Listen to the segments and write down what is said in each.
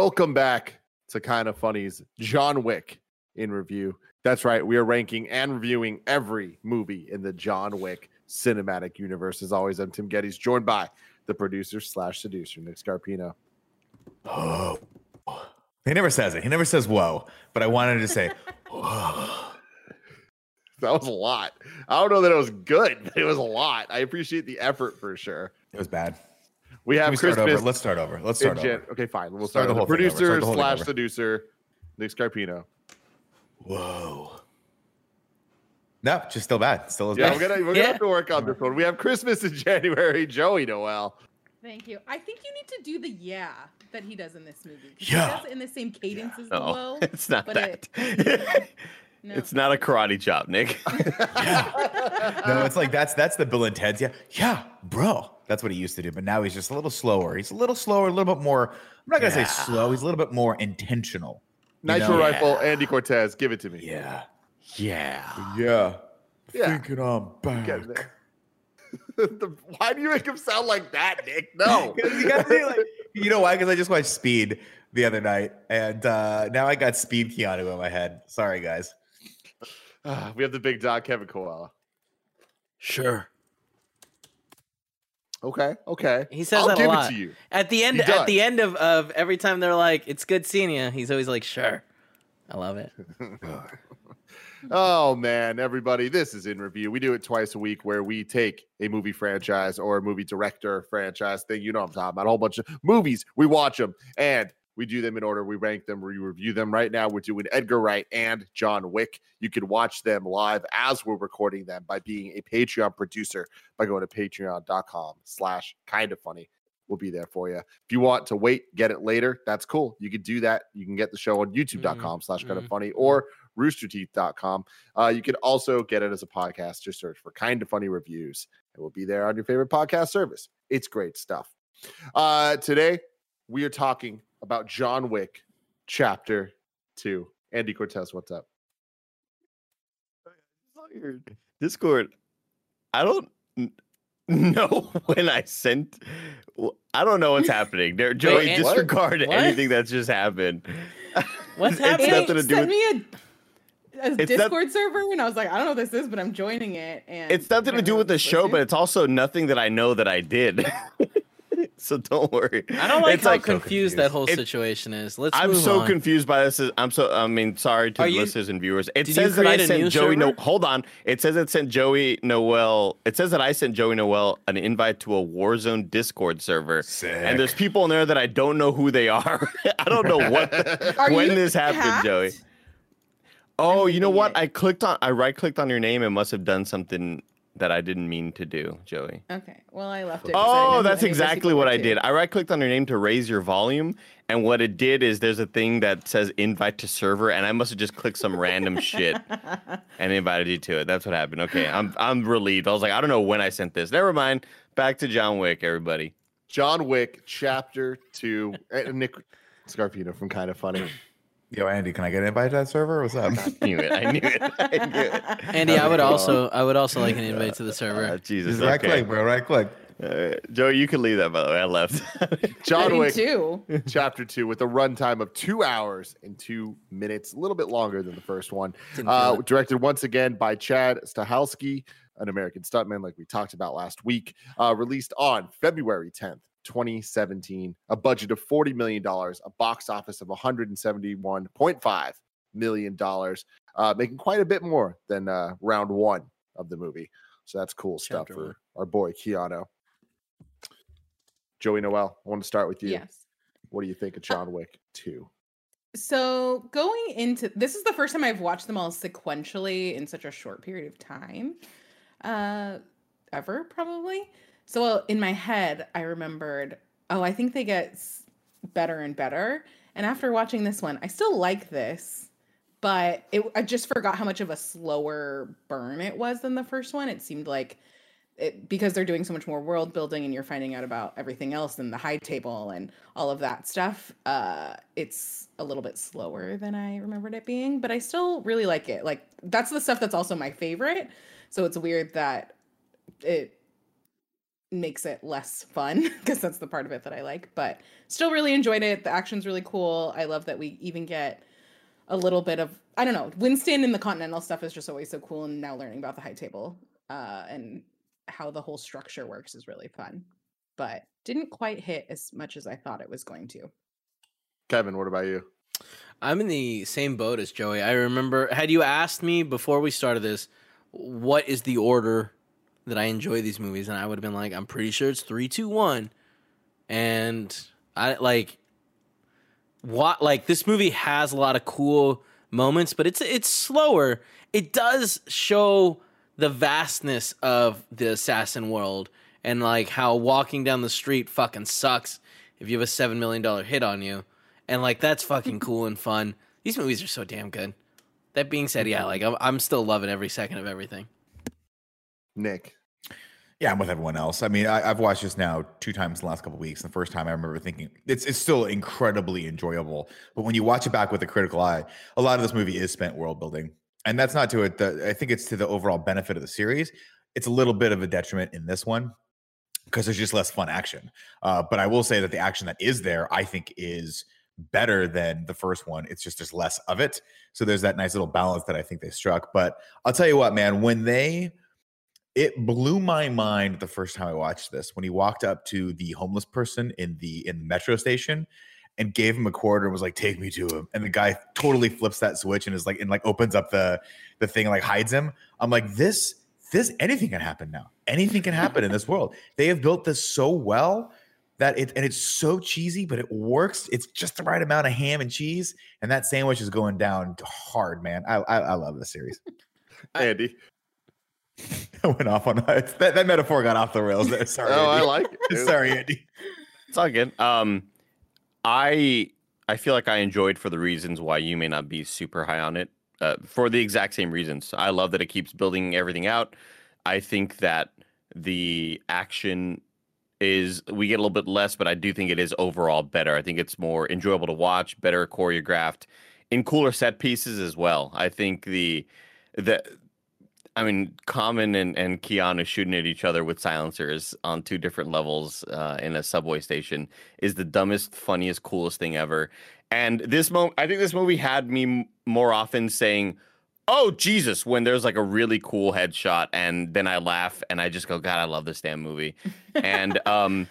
Welcome back to Kind of Funny's John Wick in review. That's right, we are ranking and reviewing every movie in the John Wick cinematic universe. As always, I'm Tim Gettys, joined by the producer slash seducer, Nick Scarpino. Oh. He never says it. He never says whoa, but I wanted to say, whoa. That was a lot. I don't know that it was good, but it was a lot. I appreciate the effort for sure. It was bad. We have Can we start Christmas. over? Let's start over. Let's start Jan- over. Okay, fine. We'll Start start, the whole the thing over. Start producer the whole thing slash over. seducer, Nick Scarpino. Whoa. No, just still bad. Still as Yeah, bad. we're gonna we're gonna Yeah. have to work on this one. We have Christmas in January. Joey Noelle. Thank you. I think you need to do the yeah that he does in this movie. 'cause Yeah. He does it in the same cadence as the No, whoa. it's not but that. it- No. It's not a karate chop, Nick. yeah. No, it's like that's that's the Bill and Ted's. Yeah, yeah, bro. That's what he used to do, but now he's just a little slower. He's a little slower, a little bit more. I'm not gonna Yeah. say slow. He's a little bit more intentional. you Nitro know? Rifle, Andy Cortez. Give it to me. Yeah, yeah. yeah. Yeah. Thinking I'm back. Get there. The- Why do you make him sound like that, Nick? No. 'Cause you, gotta be like- you know why? Because I just watched Speed the other night, and uh, now I got Speed Keanu in my head. Sorry, guys. We have the big dog, Kevin Coello. Sure. Okay, okay. He says I'll that a lot. it to you. At the end, at the end of, of every time they're like, "It's good seeing you," he's always like, "Sure." I love it. Oh man, everybody, this is in review. We do it twice a week where we take a movie franchise or a movie director franchise thing. You know what I'm talking about. A whole bunch of movies. We watch them and we do them in order. We rank them, we review them. Right now, we're doing Edgar Wright and John Wick. You can watch them live as we're recording them by being a Patreon producer by going to patreon.com slash kind of funny. We'll be there for you. If you want to wait, get it later, that's cool. You can do that. You can get the show on youtube.com slash kind of mhm, funny or roosterteeth.com. Uh, you can also get it as a podcast. Just search for kind of funny reviews. It will be there on your favorite podcast service. It's great stuff. Uh, today, we are talking about John Wick Chapter 2. Andy Cortez, what's up? Your Discord. I don't know when I sent. I don't know what's happening. There, Joey, and- disregard What? anything that's just happened. What's It's happening? nothing to do sent with. me a, a It's not- Discord server, and I was like, I don't know what this is, but I'm joining it. And It's nothing to do with the show, but it's also nothing that I know that I did. So don't worry. I don't like It's how like so confused that whole It- situation is. Let's I'm move so on. confused by this. I'm so. I mean, sorry to Are the you- listeners and viewers. It says that I sent new Joey. No, hold on. It says it sent Joey Noelle. It says that I sent Joey Noelle an invite to a Warzone Discord server, and there's people in there that I don't know who they are. I don't know what Are when this happened, hacked? Joey. Oh, I'm you know what? idiot. I clicked on. I right clicked on your name. It must have done something that I didn't mean to do, Joey. Okay, well, I left it. Oh, that's know any of those exactly what I too. did. I right clicked on your name to raise your volume, and what it did is there's a thing that says invite to server, and I must have just clicked some random shit and invited you to it. That's what happened. Okay, I'm I'm relieved. I was like, I don't know when I sent this. Never mind. Back to John Wick, everybody. John Wick Chapter 2. Uh, Nick Scarpino from Kind of Funny. Yo, Andy, can I get an invite to that server? What's up? I knew it. I knew it. I knew it. Andy, I would also, I would also like an invite to the Uh, server. Jesus. Just right okay. click, bro. Right click. Uh, Joey, you can leave that. By the way, I left. John Me Wick too. Chapter 2 with a runtime of two hours and two minutes, a little bit longer than the first one. Uh, directed once again by Chad Stahelski, an American stuntman, like we talked about last week. Uh, released on February 10th, 2017. A budget of $40 million, a box office of $171.5 million, uh, making quite a bit more than uh, round one of the movie. So that's cool stuff Chapter for one. our boy Keanu. Joey Noelle, I want to start with you. Yes. What do you think of John Wick 2? So going into this is the first time I've watched them all sequentially in such a short period of time, uh, ever probably. So in my head, I remembered, oh, I think they get better and better. And after watching this one, I still like this, but it, I just forgot how much of a slower burn it was than the first one. It seemed like it, because they're doing so much more world building and you're finding out about everything else and the high table and all of that stuff uh it's a little bit slower than i remembered it being but i still really like it like that's the stuff that's also my favorite so it's weird that it makes it less fun because that's the part of it that I like. But still really enjoyed it. The action's really cool. I love that we even get a little bit of I don't know. Winston and the Continental stuff is just always so cool, and now learning about the High Table uh, and how the whole structure works is really fun. But didn't quite hit as much as I thought it was going to. Kevin, what about you? I'm in the same boat as Joey. I remember, had you asked me before we started this, what is the order that I enjoy these movies, and I would have been like, I'm pretty sure it's three, two, one, and I like what like this movie has a lot of cool moments, but it's it's slower. It does show the vastness of the assassin world and like how walking down the street fucking sucks if you have a seven million dollar hit on you, and like that's fucking cool and fun. These movies are so damn good. That being said, yeah, like I'm, I'm still loving every second of everything. Nick. Yeah, I'm with everyone else. I mean, I, have watched this now two times in the last couple weeks. The first time I remember thinking it's it's still incredibly enjoyable, but when you watch it back with a critical eye, a lot of this movie is spent world building, and that's not to it. The, I think it's to the overall benefit of the series. It's a little bit of a detriment in this one because there's just less fun action. Uh, but I will say that the action that is there, I think, is better than the first one. It's just there's less of it, so there's that nice little balance that I think they struck. But I'll tell you what, man, when they it blew my mind the first time I watched this when he walked up to the homeless person in the in the metro station and gave him a quarter and was like, "Take me to him." And the guy totally flips that switch and is like, and like opens up the the thing and like hides him. I'm like, this this anything can happen now. Anything can happen in this world. They have built this so well that it and it's so cheesy, but it works. It's just the right amount of ham and cheese, and that sandwich is going down hard, man. I I, I love this series. Andy. I went off on that. That metaphor got off the rails. There. Sorry. oh, Andy. I like it. Sorry, Andy. It's all good. Um, I I feel like I enjoyed for the reasons why you may not be super high on it. Uh, for the exact same reasons. I love that it keeps building everything out. I think that the action is we get a little bit less, but I do think it is overall better. I think it's more enjoyable to watch, better choreographed, in cooler set pieces as well. I think the the I mean, Common and, and Keanu shooting at each other with silencers on two different levels uh, in a subway station is the dumbest, funniest, coolest thing ever. And this moment, I think this movie had me m- more often saying, "Oh Jesus!" when there's like a really cool headshot, and then I laugh and I just go, "God, I love this damn movie." and um,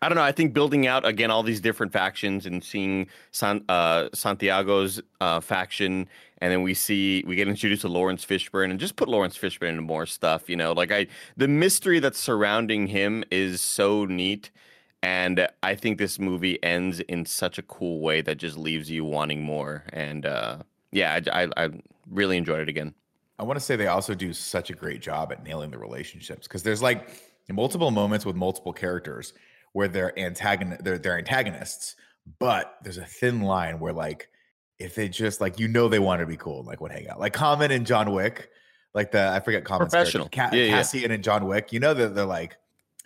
I don't know. I think building out again all these different factions and seeing San, uh, Santiago's uh, faction, and then we see we get introduced to Laurence Fishburne, and just put Laurence Fishburne into more stuff. You know, like I the mystery that's surrounding him is so neat, and I think this movie ends in such a cool way that just leaves you wanting more. And uh, yeah, I, I, I really enjoyed it again. I want to say they also do such a great job at nailing the relationships because there's like multiple moments with multiple characters where they're antagonist they're, they're antagonists, but there's a thin line where like if they just like you know they want to be cool, like would hang out. Like Common and John Wick, like the I forget Common's character, Professional. Ca- Yeah, yeah. Cassian and John Wick, you know that they're like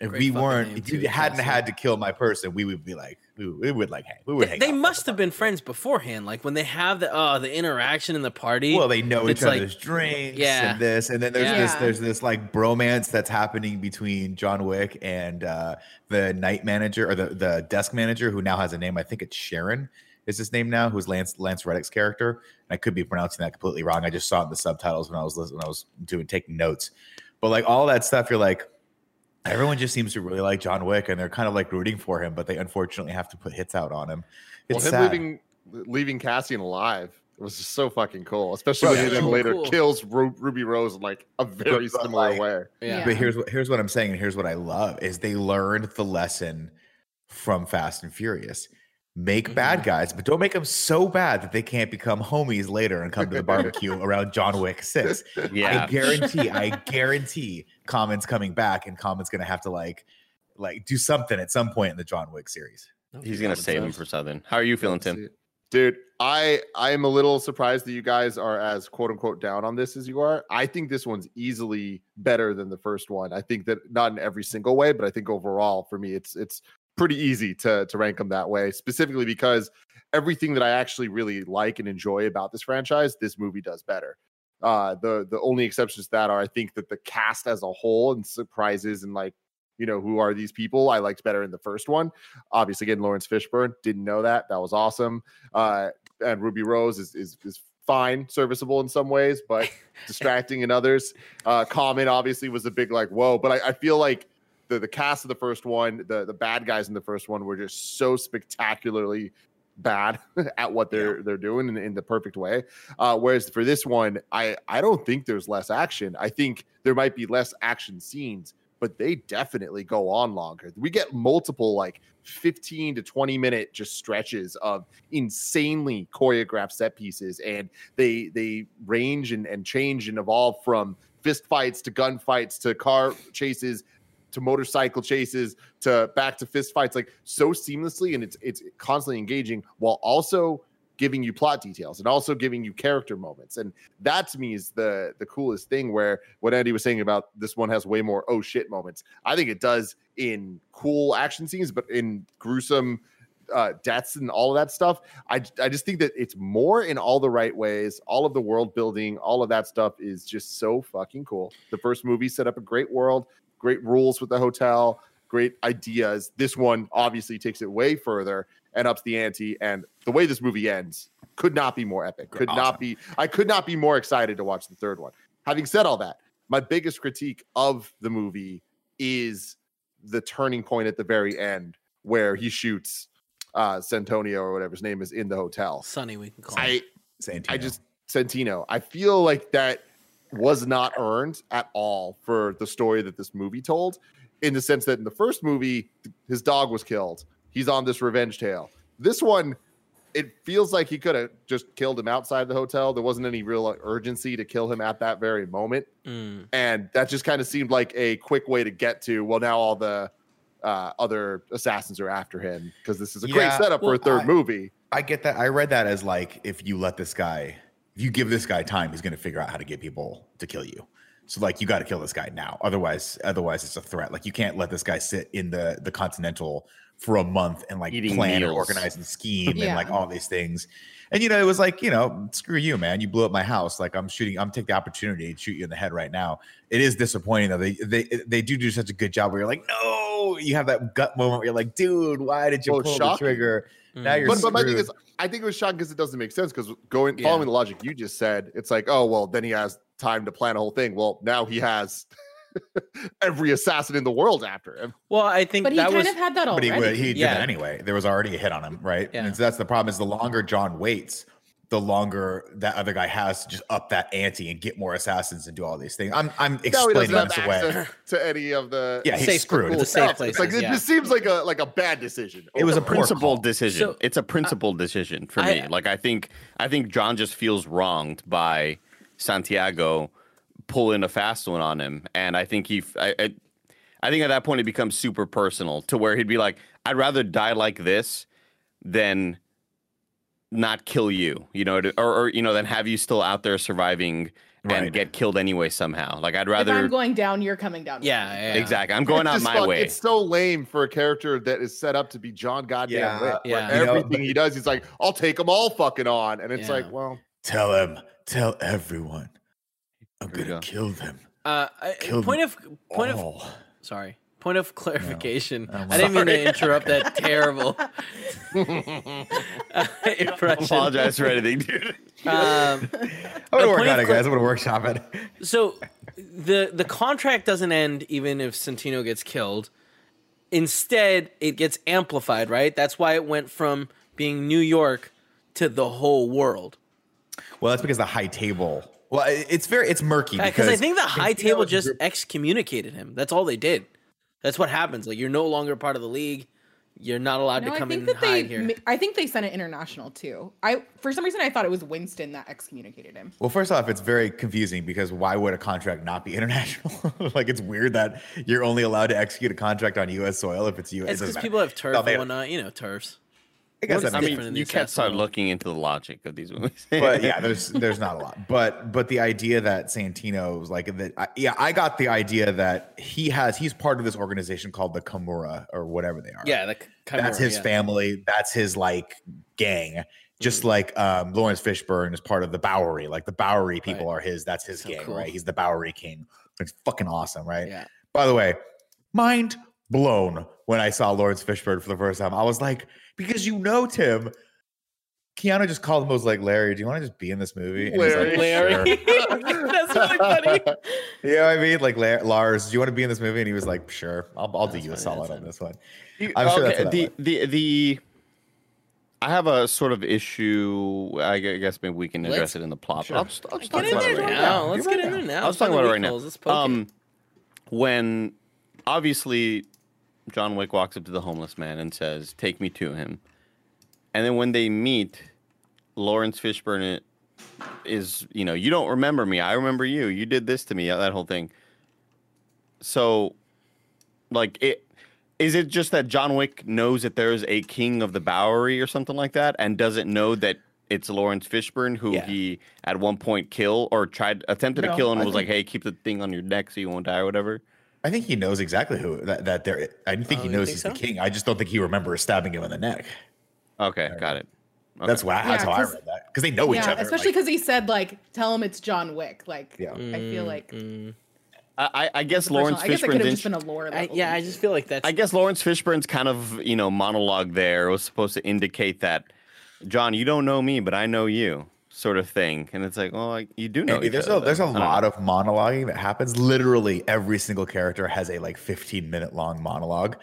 if Great we weren't if you too, hadn't Cassian. had to kill my person, we would be like we, we would like hang. We would hang They out must have been friends beforehand. Like when they have the oh the interaction in the party. Well, they know it's each like- other's drinks Yeah. and this, and then there's this there's this like bromance that's happening between John Wick and uh, the night manager or the the desk manager who now has a name. I think it's Charon is his name now, who's Lance Lance Reddick's character. And I could be pronouncing that completely wrong. I just saw it in the subtitles when I was listening, when I was doing taking notes. But like all that stuff, you're like, everyone just seems to really like John Wick, and they're kind of like rooting for him, but they unfortunately have to put hits out on him. Well, him sad. leaving leaving Cassian alive was just so fucking cool, especially Bro, when he then So later cool. kills Ru- Ruby Rose in like a very but, similar like- way. yeah. But here's what here's what I'm saying, and here's what I love is they learned the lesson from Fast and Furious. Make mm-hmm. bad guys, but don't make them so bad that they can't become homies later and come to the barbecue around John Wick Six. Yeah. I guarantee, I guarantee, Common's coming back, and Common's gonna have to like, like do something at some point in the John Wick series. He's gonna save him for Southern. How are you feeling, Tim? Dude, I I am a little surprised that you guys are as quote unquote down on this as you are. I think this one's easily better than the first one. I think that not in every single way, but I think overall for me it's it's pretty easy to to rank them that way, specifically because everything that I actually really like and enjoy about this franchise, this movie does better. Uh the the only exceptions to that are I think that the cast as a whole and surprises and like you know, who are these people? I liked better in the first one. Obviously, again, Laurence Fishburne didn't know that. That was awesome. Uh, and Ruby Rose is is is fine, serviceable in some ways, but distracting in others. Uh, Common obviously was a big like whoa, but I, I feel like the the cast of the first one, the the bad guys in the first one were just so spectacularly bad at what they're they're doing in, in the perfect way. Uh, whereas for this one, I I don't think there's less action. I think there might be less action scenes, but they definitely go on longer. We get multiple like 15 to 20 minute just stretches of insanely choreographed set pieces and they they range and, and change and evolve from fist fights to gunfights to car chases to motorcycle chases to back to fist fights like so seamlessly and it's it's constantly engaging while also giving you plot details and also giving you character moments. And that to me is the the coolest thing where what andy was saying about this one has way more oh shit moments. I think it does in cool action scenes but in gruesome uh, deaths and all of that stuff I, I just think that it's more in all the right ways all of the world building all of that stuff is just so fucking cool. The first movie set up a great world great rules with the hotel great ideas this one obviously takes it way further and ups the ante. And the way this movie ends could not be more epic. Could Awesome. not be. I could not be more excited to watch the third one. Having said all that, my biggest critique of the movie is the turning point at the very end where he shoots uh Santonio or whatever his name is in the hotel. Sunny, we can call him. Santino. I just Santino. I feel like that was not earned at all for the story that this movie told, in the sense that in the first movie, his dog was killed. He's on this revenge tale. This one, it feels like he could have just killed him outside the hotel. There wasn't any real urgency to kill him at that very moment, Mm. and that just kind of seemed like a quick way to get to. Well, now all the uh, other assassins are after him because this is a great Yeah, setup for a third I- movie. I get that. I read that as like if you let this guy, if you give this guy time, he's going to figure out how to get people to kill you. So like you got to kill this guy now. Otherwise, otherwise it's a threat. Like you can't let this guy sit in the the Continental for a month and like Eating plan or organize and scheme and like all these things. And you know, it was like, you know, screw you, man. You blew up my house. Like I'm shooting, I'm taking the opportunity to shoot you in the head right now. It is disappointing though. They they they do do such a good job where you're like, no, you have that gut moment where you're like, dude, why did you Well, pull the trigger? Now Mm. you're but, but my thing is, I think it was shocking because it doesn't make sense. Because going Yeah. following the logic you just said, it's like, oh well, then he has time to plan a whole thing. Well, now he has every assassin in the world after him. Well, I think But he that kind was of had that But already. he would, he did Yeah. that anyway. There was already a hit on him, right? Yeah. And so that's the problem is the longer John waits, the longer that other guy has to just up that ante and get more assassins and do all these things. I'm I'm Now he explaining doesn't this away. to any of the Yeah, he's Safe- screwed. the cool safe stuff. It's like places, it just seems like a like a bad decision. It was a a principled decision. So, it's a uh, principled decision for I- me. Like I think I think John just feels wronged by Santiago pulling a fast one on him, and I think he. I I think at that point it becomes super personal to where he'd be like, "I'd rather die like this than not kill you," you know, to- or, or you know, then have you still out there surviving and Right. get killed anyway somehow. Like I'd rather. if rather. I'm going down, you're coming down. with Yeah, yeah. Exactly. I'm going It's out my fuck- way. It's so lame for a character that is set up to be John Goddamn Yeah, Wick. where yeah. You know, everything but- he does, he's like, I'll take them all fucking on. And it's Yeah. like, well, Tell him, tell everyone. I'm gonna go. kill them. Uh, I- Killed point of point of sorry. Point of clarification. I'm I didn't mean to interrupt that terrible impression. apologize for anything, dude. Um, I'm gonna work on it, guys. I'm gonna workshop it. so the the contract doesn't end even if Santino gets killed. Instead, it gets amplified, right? That's why it went from being New York to the whole world. Well, that's because the high table. Well, it's very it's murky Because I think the high table just excommunicated him. That's all they did. That's what happens. Like you're no longer part of the league. You're not allowed No, to come in and that they. hide here. I think they sent it international too. I for some reason I thought it was Winston that excommunicated him. Well, first off, it's very confusing because why would a contract not be international? like it's weird that you're only allowed to execute a contract on U.S. soil if it's U.S. It's because people have turf No, and whatnot. You know, turfs. I guess What is that I makes different in mean, you the can't start looking into the logic of these movies. but yeah, there's there's not a lot. But but the idea that Santino was like that, I, yeah, I got the idea that he has he's part of this organization called the Kimura or whatever they are. Yeah, the Chimera, that's his yeah. family. That's his like gang. Just Mm. like um, Laurence Fishburne is part of the Bowery. Like the Bowery people Right. are his. That's his So gang, cool. right? He's the Bowery king. It's fucking awesome, right? Yeah. By the way, mind blown when I saw Laurence Fishburne for the first time. I was like, because you know Tim. Keanu just called him was like Larry. Do you want to just be in this movie? And he's like, Larry. "Sure." That's really funny. You know what I mean? Like La- Lars, do you want to be in this movie? And he was like, "Sure, I'll, I'll do That's you a solid on funny. this one." I'm sure that's okay, what that the, the the I have a sort of issue. I guess maybe we can address Let's- it in the plot. Sure. I'll just, I'll just Get talk in about there it right right now. now. now. Let's You're get right in there now. now. I'll talk about it right now. Weekles. Let's poke it. Um, when obviously John Wick walks up to the homeless man and says, "Take me to him," and then when they meet, Laurence Fishburne is, you know, you don't remember me. I remember you. You did this to me. That whole thing. So, like it. Is it just that John Wick knows that there's a king of the Bowery or something like that, and doesn't know that it's Laurence Fishburne who Yeah. he at one point killed or tried attempted No, to kill and I was think- like, "Hey, keep the thing on your neck so you won't die or whatever." I think he knows exactly who that that there. I think Oh, he knows think he's so? the king. I just don't think he remembers stabbing him in the neck. Okay, got it. Okay. That's why. that's Yeah, how I 'cause- read that because they know each other. especially like- because he said like, "Tell him it's John Wick." Like, Yeah. I feel like Mm, I, I- I guess professional- Laurence I guess could Fishburne's have just been a lore. I, yeah, I just feel like that's. I guess Laurence Fishburne's kind of you know monologue there was supposed to indicate that John, you don't know me, but I know you, sort of thing. And it's like, well, like, you do know. Andy, there's other, a there's a though. I don't lot know. of monologuing that happens. Literally every single character has a like 15 minute long monologue.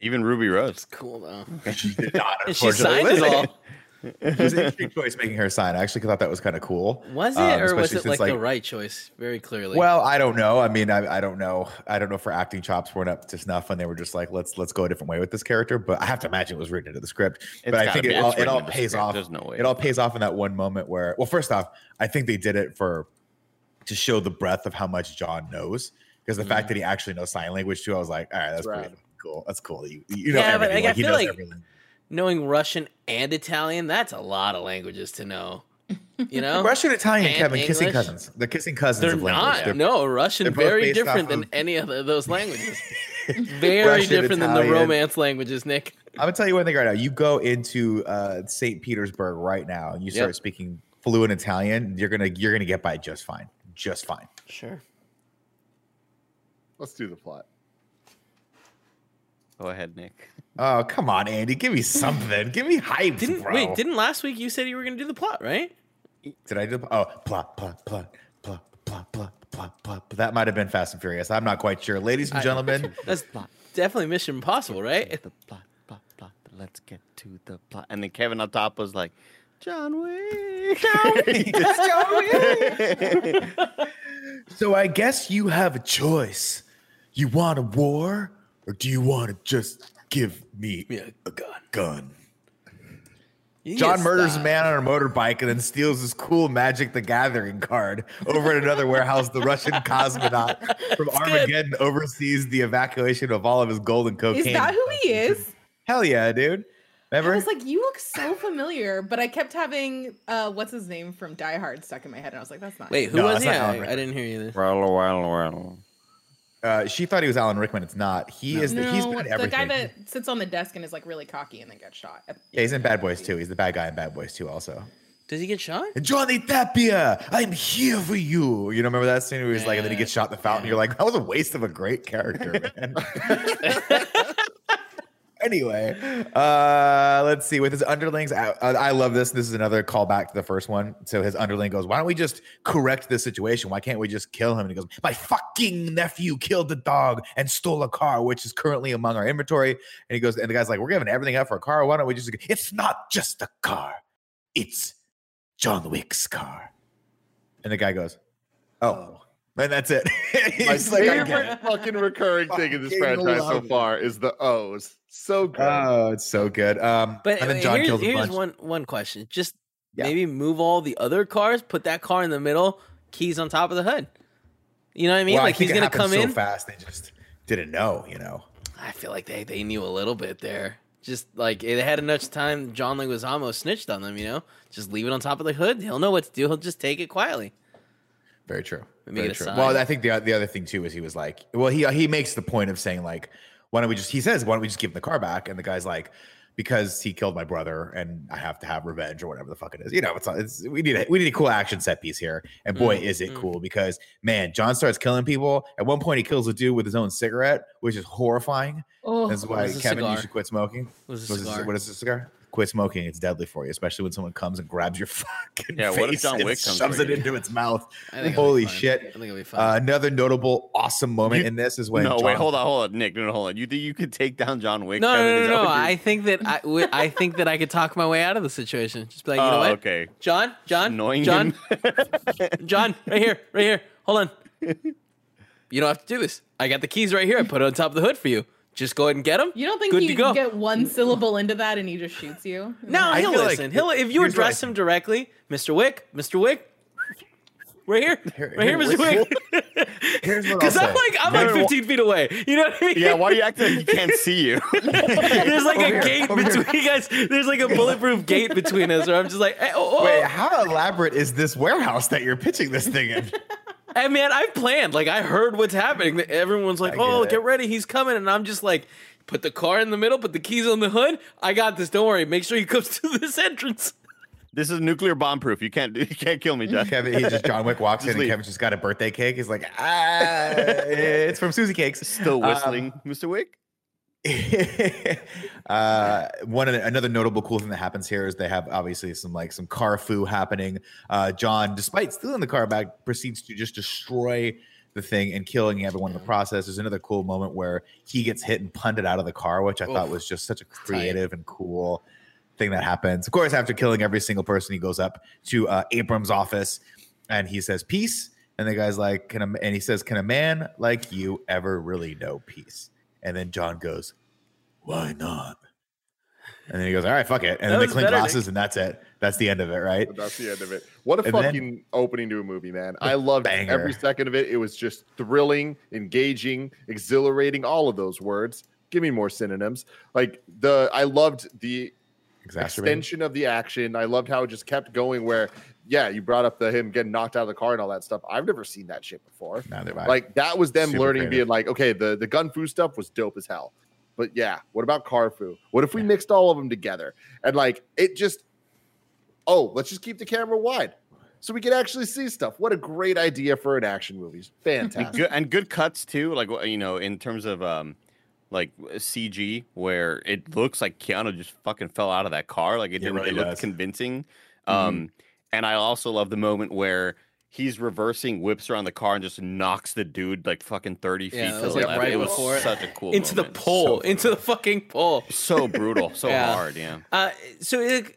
even Ruby Rose. cool though. And she did not. And she unfortunately. signed it all. It was an interesting choice making her sign. I actually thought that was kind of cool. Was it, um, or was it since, like, the right choice? Very clearly. Well, I don't know. I mean, I, I don't know. I don't know if her acting chops weren't up to snuff, and they were just like, let's let's go a different way with this character. But I have to imagine it was written into the script. It's but I think it all, it all pays off. There's no way. It all pays off in that one moment where, well, first off, I think they did it for to show the breadth of how much John knows. Because the Mm. fact that he actually knows sign language too, I was like, all right, that's Rad. pretty cool. That's cool. You, you know Yeah, but, like, I like, he feel knows like- everything. Knowing Russian and Italian, that's a lot of languages to know. You know, Russian, Italian, And Kevin, kissing cousins. They're kissing cousins they're of language. not. They're- no, Russian they're very different than of- any of those languages. very Russian, different than the romance languages, Nick. I'm gonna tell you one thing right now. You go into uh, St. Petersburg right now, and you start Yep. speaking fluent Italian. You're gonna you're gonna get by just fine, just fine. Sure. Let's do the plot. Go ahead, Nick. Oh come on, Andy, give me something. give me hype, Didn't bro. wait? Didn't last week you said you were going to do the plot, right? Did I do? Oh, plot, plot, plot, plot, plot, plot, plot, plot. That might have been Fast and Furious. I'm not quite sure, ladies and gentlemen. That's definitely Mission Impossible, right? The plot, plot, plot. Let's get to the plot. And then Kevin on top was like, John Wick. John Wick. John Wick. so I guess you have a choice. You want a war, or do you want to just give me Yeah, a gun. gun? John get murders a man on a motorbike and then steals his cool Magic the Gathering card over at another warehouse. The Russian cosmonaut from good. Armageddon oversees the evacuation of all of his gold and cocaine. Is that who he is? Hell yeah, dude. I was like, you look so familiar, but I kept having uh, what's his name from Die Hard stuck in my head, and I was like, that's not. Wait, who No, was that's he? not I, I didn't hear you there. well, well, well. Uh, she thought he was Alan Rickman. It's not. He is. The, he's no, been in the guy that sits on the desk and is like really cocky and then gets shot. yeah, he's in Bad Boys too. He's the bad guy in Bad Boys too. Also, Does he get shot? Johnny Tapia, I'm here for you. You know, remember that scene where he's like, and then he gets shot in the fountain. You're like, that was a waste of a great character, man. anyway, uh, let's see. With his underlings, I, I I love this. This is another callback to the first one. So his underling goes, "Why don't we just correct this situation? Why can't we just kill him?" And he goes, "My fucking nephew killed the dog and stole a car, which is currently among our inventory." And he goes, and the guy's like, "We're giving everything up for a car. Why don't we just?" It's not just a car. It's John Wick's car. And the guy goes, "Oh." And that's it. My He's like, favorite fucking recurring thing in this franchise so far is the O's. So good. Oh, it's so good. Um, But and then uh, John here's, kills a here's bunch. one one question. Just Yeah. maybe move all the other cars, put that car in the middle, keys on top of the hood. You know what I mean? Well, like I he's gonna happened come so in. fast. They just didn't know. You know. I feel like they, they knew a little bit there. Just like they had enough time. John Leguizamo snitched on them. You know, just leave it on top of the hood. He'll know what to do. He'll just take it quietly. Very true. Maybe Very get a true. sign. Well, I think the the other thing too is he was like, well, he he makes the point of saying like, why don't we just? He says, why don't we just give him the car back? And the guy's like, because he killed my brother and I have to have revenge or whatever the fuck it is. You know, it's, it's we need a we need a cool action set piece here. And boy, Mm, is it mm. cool because man, John starts killing people. At one point, he kills a dude with his own cigarette, which is horrifying. Oh, That's why was a Kevin, you should quit smoking. It was a What is, cigar. what is a cigar? Quit smoking. It's deadly for you, especially when someone comes and grabs your fucking Yeah, face what if John and Wick comes shoves it you? into its mouth. I think Holy shit. I think it'll be fine. Uh, another notable, awesome moment You- in this is when no, John, wait, hold on, hold on, Nick. No, no, hold on. You think you could take down John Wick? no, Kevin? no, no, no. I think that I, w- I think that I could talk my way out of the situation. Just be like, you know oh, what, okay. John, John, Annoying John. John, right here, right here. Hold on. You don't have to do this. I got the keys right here. I put it on top of the hood for you. Just go ahead and get him. you don't think Good he to go. get one syllable into that and he just shoots you? No, I he'll feel like listen. he'll if you here's what address him directly, Mr. Wick, Mr. Wick, right here, Here- right here, here, Mr. Wick. Here's what Because I'm like I'm like no, no. 15 feet away. You know what I mean? yeah, why are you acting like he can't see you? There's like Over a here, gate over here. between you guys. There's like a bulletproof gate between us, where I'm just like, hey, oh, oh, Wait, oh. how elaborate is this warehouse that you're pitching this thing in? Hey man, I've planned. Like I heard what's happening. Everyone's like, I "Oh, get get ready, he's coming," and I'm just like, "Put the car in the middle, put the keys on the hood. I got this. Don't worry. Make sure he comes to this entrance." this is nuclear bomb proof. You can't, you can't kill me, Jeff. Kevin, he just John Wick walks in and leave. Kevin's just got a birthday cake. He's like, ah, it's from Susie Cakes. Still Um, whistling, Mr. Wick. uh, one of the, another notable cool thing that happens here is they have obviously some like some car fu happening. Uh, John, despite stealing the car back, proceeds to just destroy the thing and killing everyone in the process. There's another cool moment where he gets hit and punted out of the car, which I thought was just such a creative and cool thing that happens. Of course, after killing every single person, he goes up to uh, Abram's office and he says, "Peace." And the guy's like, "Can a?" And he says, "Can a man like you ever really know peace?" And then John goes, "Why not?" And then he goes, "All right, fuck it." And That then they was clink better, glasses, and that's it. That's the end of it, right? That's the end of it. What a And then- fucking opening to a movie, man. I loved banger. every second of it. It was just thrilling, engaging, exhilarating, all of those words. Give me more synonyms. Like the I loved the extension of the action. I loved how it just kept going where yeah, you brought up the him getting knocked out of the car and all that stuff. I've never seen that shit before. Neither. Like that was them Super learning, creative. being like, okay, the the gun fu stuff was dope as hell. But yeah, what about Carfu? What if we mixed all of them together? And like it just oh, let's just keep the camera wide. So we can actually see stuff. What a great idea for an action movie. and Fantastic. good, and good cuts too. Like you know, in terms of um, like CG, where it looks like Keanu just fucking fell out of that car. Like it It didn't. really it looked does. convincing. Um, and I also love the moment where he's reversing, whips around the car, and just knocks the dude like fucking thirty feet Yeah, to that the like, left. right it was before such a cool into the moment. pole, So, into the fucking pole. so brutal, so Yeah. hard. Yeah. Uh, so like,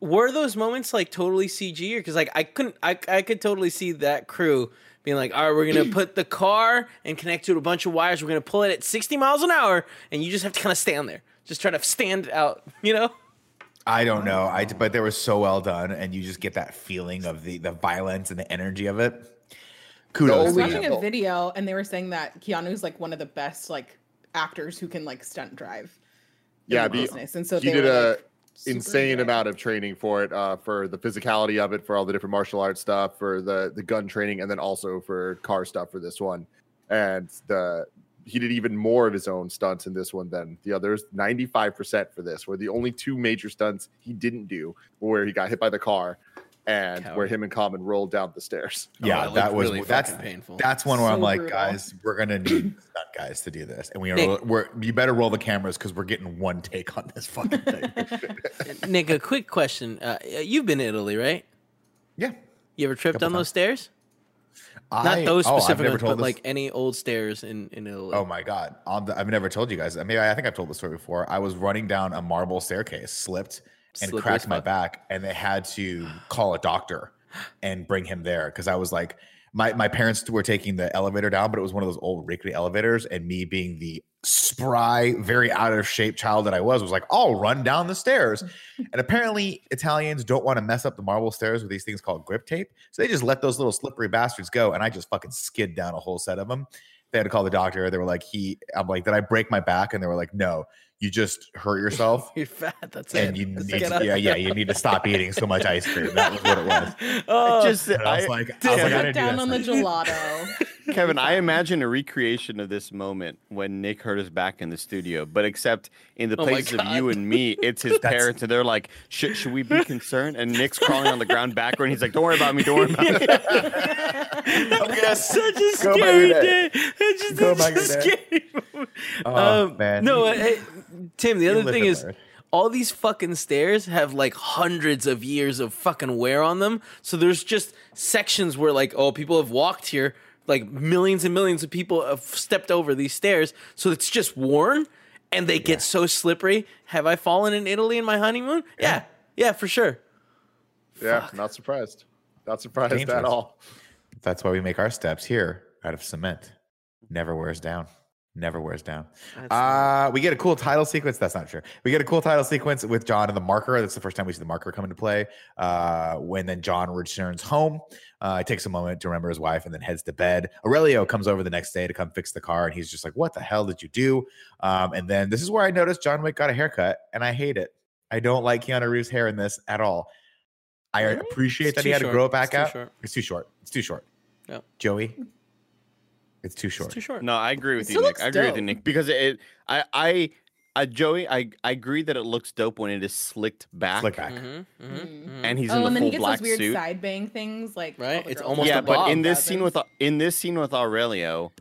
were those moments like totally CG, or because like I couldn't, I I could totally see that crew being like, all right, we're gonna put the car and connect to a bunch of wires. We're gonna pull it at sixty miles an hour, and you just have to kind of stand there, just try to stand out, you know? I don't know. I but they were so well done, and you just get that feeling of the the violence and the energy of it. Kudos. I was watching a video and they were saying that Keanu's like one of the best like actors who can like stunt drive. Yeah, the the- business. And so he they did were, a like, insane into it. amount of training for it, uh, for the physicality of it, for all the different martial arts stuff, for the the gun training, and then also for car stuff for this one. And the he did even more of his own stunts in this one than the others. Ninety five percent for this, were the only two major stunts he didn't do, were where he got hit by the car, and where him and Common rolled down the stairs. Yeah, Oh, that that was really that's painful. that's one where I'm like, brutal. guys, we're gonna need stunt guys to do this, and we are Nick. we're you better roll the cameras because we're getting one take on this fucking thing. Nick, a quick question. Uh, you've been to Italy, right? yeah, You ever tripped Couple on those times. stairs? I, Not those oh, specific ones, but this- like any old stairs in in Italy. Oh my god! On the, I've never told you guys. I mean, I think I've told the story before. I was running down a marble staircase, slipped, and Slippery cracked my back, and they had to call a doctor and bring him there because I was like, my my parents were taking the elevator down, but it was one of those old rickety elevators, and me being the spry, very out of shape child that I was, was like, I'll run down the stairs. and apparently, Italians don't want to mess up the marble stairs with these things called grip tape, so they just let those little slippery bastards go, and I just fucking skid down a whole set of them they had to call the doctor. They were like, he, I'm like, did I break my back? And they were like, no, you just hurt yourself. You're fat. That's And it. you Just need to, yeah, yeah, you need to stop eating so much ice cream. That was what it was. Oh, just And I was like, I was like, I Cut didn't do down that on the gelato. Kevin, I imagine a recreation of this moment when Nick hurt his back in the studio, but except in the Oh place of you and me, it's his parents, and they're like, should, should we be concerned? And Nick's crawling on the ground backward, and he's like, don't worry about me, don't worry about me. That's such a Go scary to that. day. It's just, Go it's back to just that. scary. Oh, um, man. No, uh, hey, Tim. The You other thing is, learn. all these fucking stairs have like hundreds of years of fucking wear on them. So there's just sections where like, oh, people have walked here. Like millions and millions of people have stepped over these stairs, so it's just worn, and they get so slippery. Have I fallen in Italy in my honeymoon? Yeah, yeah, for sure. Yeah, not surprised. Not surprised at all. That's why we make our steps here out of cement. Never wears down. Never wears down. Uh, we get a cool title sequence. That's not true. We get a cool title sequence with John and the marker. That's the first time we see the marker come into play. Uh, when then John returns home, uh, he takes a moment to remember his wife and then heads to bed. Aurelio comes over the next day to come fix the car, and he's just like, "What the hell did you do?" Um, and then this is where I noticed John Wick got a haircut, and I hate it. I don't like Keanu Reeves' hair in this at all. I Really? appreciate It's that he had to short. grow it It's back too out. short. It's too short. It's too short. Yep. Joey, it's too short. It's too short. No, I agree with It you, Nick. I agree with you. Nick, because it, I, I, uh, Joey, I, I agree that it looks dope when it is slicked back, Slick back. Mm-hmm, mm-hmm, and he's oh, in the and then he full gets black those weird suit. side bang things, like all Right? the It's almost yeah, a but in this scene with in this scene with Aurelio,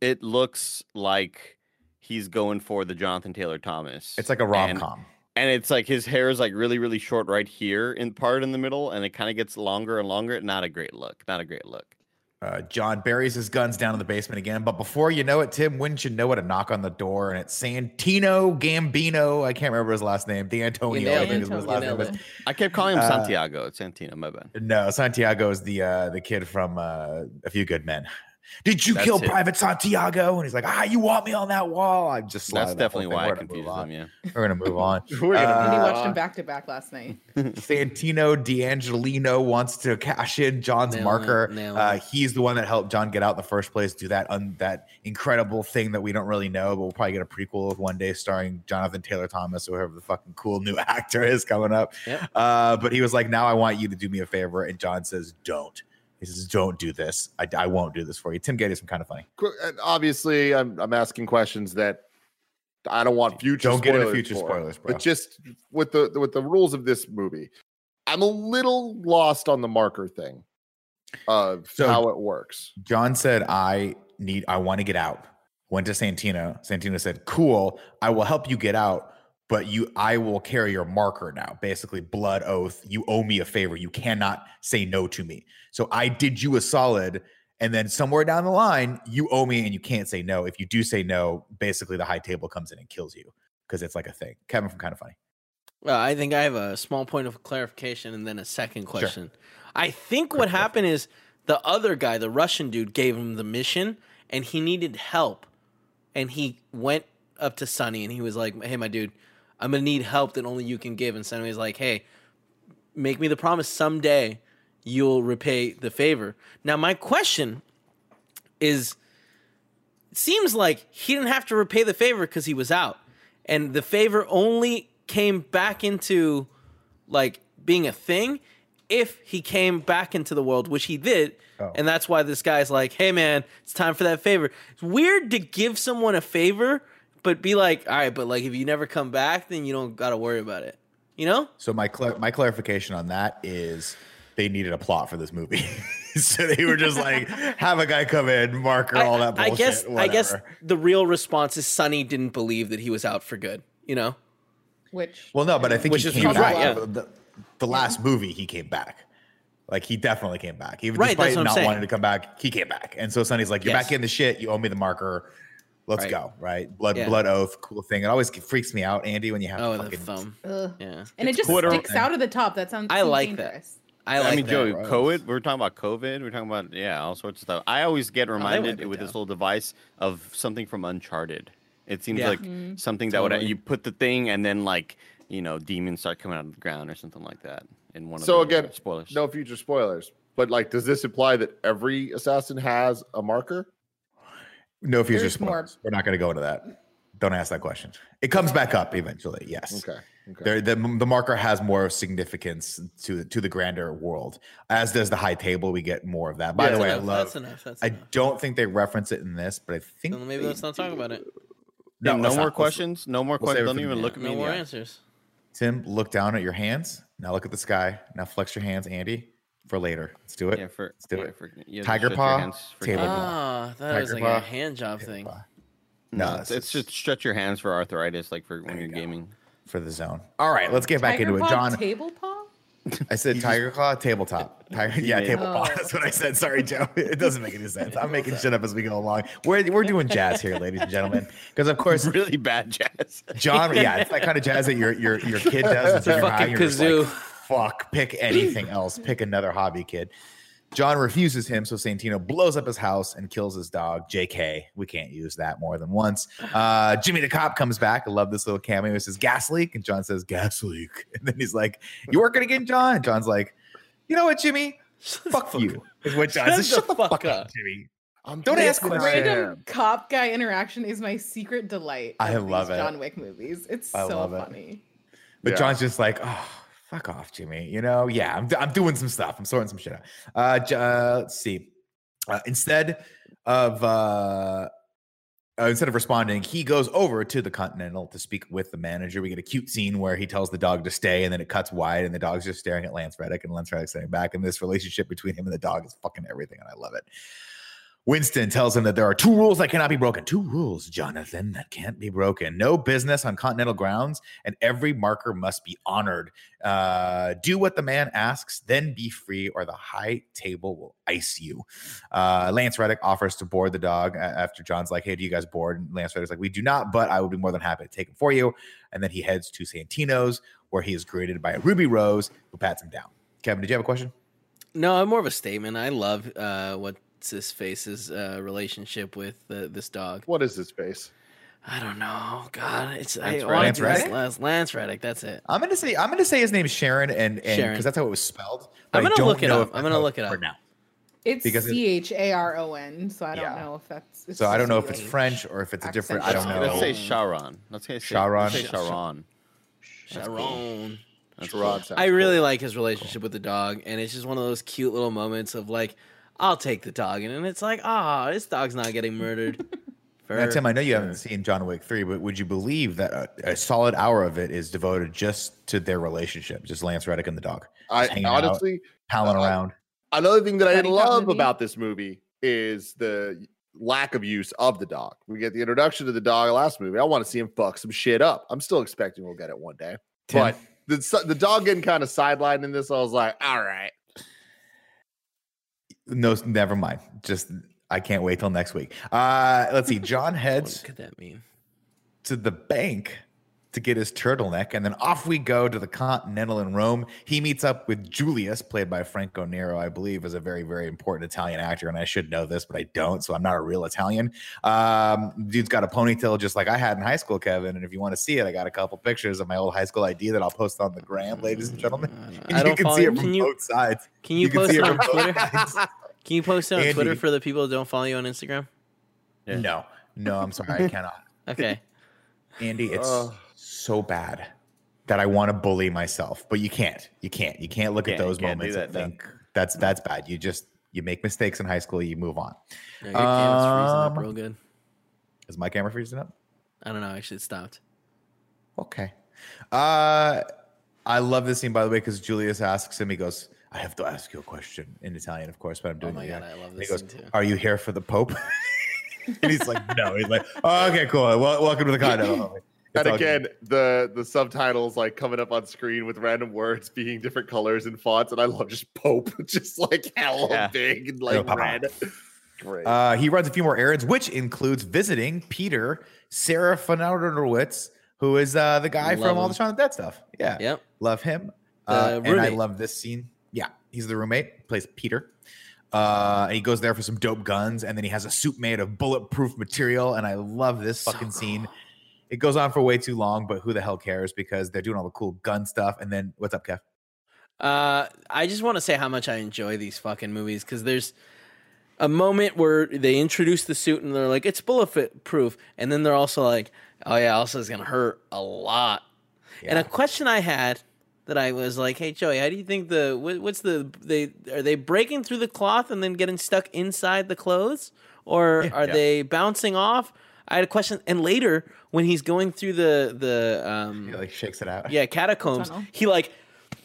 it looks like he's going for the Jonathan Taylor Thomas. It's like a rom And- com. and it's like his hair is like really really short right here in part in the middle, and it kind of gets longer and longer. Not a great look. Not a great look. Uh, John buries his guns down in the basement again. But before you know it, Tim, wouldn't you know it? A knock on the door, and it's Santino Gambino. I can't remember his last name. D'Antonio, You I think it. is his last name nailed I kept calling him Uh, Santiago. It's Santino. My bad. No, Santiago is the uh, the kid from uh, A Few Good Men. Did you That's kill it. Private Santiago? And he's like, Ah, you want me on that wall? I'm just That's slide that definitely why I We're gonna confused move him. Yeah. We're gonna move on. We're gonna Uh, And he watched on. him back to back last night. Santino D'Angelino wants to cash in John's Nailed it, marker. nailed Uh, he's the one that helped John get out in the first place. Do that un- that incredible thing that we don't really know, but we'll probably get a prequel of one day starring Jonathan Taylor Thomas or whoever the fucking cool new actor is coming up. Yep. Uh, but he was like, "Now I want you to do me a favor," and John says, "Don't." He says, "Don't do this. I, I won't do this for you." Tim Getty some kind of funny. And Obviously, I'm I'm asking questions that I don't want future. Don't get into spoilers future for, spoilers, bro. But just with the with the rules of this movie, I'm a little lost on the marker thing of So- how it works. John said, I need, I want to get out. Went to Santino. Santino said, Cool, I will help you get out, but you, I will carry your marker now. Basically, blood oath. You owe me a favor. You cannot say no to me. So I did you a solid. And then somewhere down the line, you owe me and you can't say no. If you do say no, basically the high table comes in and kills you because it's like a thing. Kevin from Kind of Funny. Well, I think I have a small point of clarification and then a second question. Sure. I think what happened is the other guy, the Russian dude, gave him the mission and he needed help. And he went up to Sonny and he was like, Hey, my dude, I'm to need help that only you can give. And Sonny was like, Hey, make me the promise someday you'll repay the favor. Now, my question is it seems like he didn't have to repay the favor because he was out. And the favor only came back into like being a thing if he came back into the world, which he did. Oh. And that's why this guy's like, hey man, it's time for that favor. It's weird to give someone a favor, but be like, all right, but like if you never come back, then you don't gotta worry about it. You know? So my cla my clarification on that is they needed a plot for this movie. so they were just like, have a guy come in, marker all that bullshit. I bullshit. guess I guess the real response is Sonny didn't believe that he was out for good, you know? Which Well, no, but I think Which he is came probably back. right, yeah. The, the last movie, he came back. Like he definitely came back. Even Right, despite that's what I'm not saying. wanting to come back, he came back. And so Sonny's like, "You're Yes. back in the shit. You owe me the marker. Let's Right. go." Right? Blood, Yeah. blood oath, cool thing. It always freaks me out, Andy, when you have Oh, to the fucking. thumb. ugh. Yeah. and it just Twitter sticks out of the top. That sounds. I seems like that. I like I mean, that. Joey. COVID. We're talking about COVID. We're talking about yeah, all sorts of stuff. I always get oh, reminded big with this little device of something from Uncharted. It seems Yeah. like mm-hmm. something that would you put the thing and then like you know demons start coming out of the ground or something like that in one of So the again, spoilers. No future spoilers. But like, does this imply that every assassin has a marker? No future There's more- spoilers. We're not going to go into that. Don't ask that question. It comes back up eventually. Yes. Okay. Okay. There, the, the marker has more significance to to the grander world, as does the high table. We get more of that. By That's the way, enough, I love. That's enough. That's I enough. don't think they reference it in this, but I think Then maybe they let's not talk about it. No, no let's more not. Questions. No more we'll questions. Don't even look at me. No more answers. Tim, look down at your hands. Now look at the sky. Now flex your hands, Andy, for later. Let's do it. Yeah, for do yeah, it. For, you have to Tiger paw, hands for table paw. Ah, I thought was Tiger like a paw. hand job thing. No, No, it's, it's just stretch your hands for arthritis, like for when you're gaming. for the zone. All right, let's get back Tiger into it. John, Table paw? I said tiger claw, tabletop. Tiger, yeah, made- tabletop. Oh. That's what I said. Sorry, Joe. It doesn't make any sense. I'm making shit up as we go along. We're we're doing jazz here, ladies and gentlemen, because of course, Really bad jazz. John. Yeah, it's that kind of jazz that your your your kid does. It's a in high, fucking you're like, kazoo. Fuck, pick anything else. Pick another hobby, kid. John refuses him, so Santino blows up his house and kills his dog, JK. We can't use that more than once. Uh, Jimmy the cop comes back. I love this little cameo. It says gas leak, and John says gas leak. And then he's like, You working again, John? And John's like, You know what, Jimmy? Fuck you. Is what John says. Shut the fuck fuck up, up. Jimmy. I'm Don't pissed ask questions. Random cop guy interaction is my secret delight. I love these it. John Wick movies. It's I so love it. funny. But Yeah. John's just like, oh, fuck off, Jimmy. You know, yeah, I'm, I'm doing some stuff. I'm sorting some shit out. Uh, uh let's see. Uh, instead of uh, uh, instead of responding, he goes over to the Continental to speak with the manager. We get a cute scene where he tells the dog to stay, and then it cuts wide, and the dog's just staring at Lance Reddick, and Lance Reddick staring back. And this relationship between him and the dog is fucking everything, and I love it. Winston tells him that there are two rules that cannot be broken. Two rules, Jonathan, that can't be broken. No business on continental grounds, and every marker must be honored. Uh, do what the man asks, then be free, or the high table will ice you. Uh, Lance Reddick offers to board the dog after John's like, "Hey, do you guys board?" And Lance Reddick's like, "We do not, but I would be more than happy to take him for you." And then he heads to Santino's, where he is greeted by Ruby Rose, who pats him down. Kevin, did you have a question? No, I'm more of a statement. I love uh, what's his face's uh, relationship with uh, this dog. What is his face? I don't know. God, it's Lance I Reddick. Lance do this Reddick? Lance, Lance Reddick. That's it. I'm gonna say I'm gonna say his name's Sharon, and and because that's how it was spelled. I'm gonna look it up. I'm gonna look it up. pronounced. It's Because C H A R O N, so I don't Yeah. know if that's. it's So I don't know if it's French or if it's a different. I don't know. let's say Sharon. Let's say Sharon. Let's say Sharon. Sharon. That's Sharon I really like his relationship with the dog, and it's just one of those cute little moments of like, I'll take the dog, and it's like, ah, this dog's not getting murdered. For Now, Tim, I know you haven't seen John Wick 3, but would you believe that a, a solid hour of it is devoted just to their relationship, just Lance Reddick and the dog? I hanging out. honestly, Palling Uh, around. another thing that I Buddy didn't cop love about this movie is the lack of use of the dog. We get the introduction to the dog last movie. I want to see him fuck some shit up. I'm still expecting we'll get it one day. Tim, But the s- the dog getting kind of sidelined in this, I was like, all right. No, never mind. Just I can't wait till next week. Uh, let's see. John What heads could that mean? to the bank to get his turtleneck, and then off we go to the Continental in Rome. He meets up with Julius, played by Franco Nero, I believe, is a very, very important Italian actor, and I should know this, but I don't, so I'm not a real Italian. Um, dude's got a ponytail just like I had in high school, Kevin. And if you want to see it, I got a couple pictures of my old high school ID that I'll post on the gram, ladies and gentlemen. And I don't can follow see it from Can you both sides. can you, can post see it it on both Twitter? Can you post it on Twitter for the people that don't follow you on Instagram? Yeah. No, no, I'm sorry, I cannot. Okay. Andy, it's Ugh. So bad that I want to bully myself, but you can't. You can't. You can't look at Can't- those can't do moments and that, no. think that's that's bad. You just you make mistakes in high school, you move on. No, your camera's freezing up Um, real good. Is my camera freezing up? I don't know. Actually, it stopped. Okay. Uh I love this scene by the way because Julius asks him. He goes, "I have to ask you a question in Italian, of course, but I'm doing Oh doing my it." god. I love And he goes, scene too. "Are you here for the Pope?" and he's like, "No." He's like, oh, "Okay, cool. Well, welcome to the continent." It's and all good. again, the the subtitles like coming up on screen with random words being different colors and fonts, and I love just Pope, just like hella Yeah. big and Little like papa. red. Great. Uh, he runs a few more errands, which includes visiting Peter Sarah Serafinowicz, who is uh, the guy Love from all the Shaun of the Dead stuff. Yeah, Yep. love him. The Uh, and I love this scene. Yeah, he's the roommate, plays Peter. Uh, and he goes there for some dope guns, and then he has a suit made of bulletproof material. And I love this So fucking scene. It goes on for way too long, but who the hell cares? Because they're doing all the cool gun stuff. And then what's up, Kev? Uh, I just want to say how much I enjoy these fucking movies because there's a moment where they introduce the suit and they're like, it's bullet proof. And then they're also like, oh, yeah, also it's going to hurt a lot. And a question I had that I was like, hey, Joey, how do you think the, what, what's the, they, are they breaking through the cloth and then getting stuck inside the clothes? Or are Yeah. they bouncing off? I had a question. And later, when he's going through the, the, um, He like shakes it out. yeah, catacombs. Tunnel. He like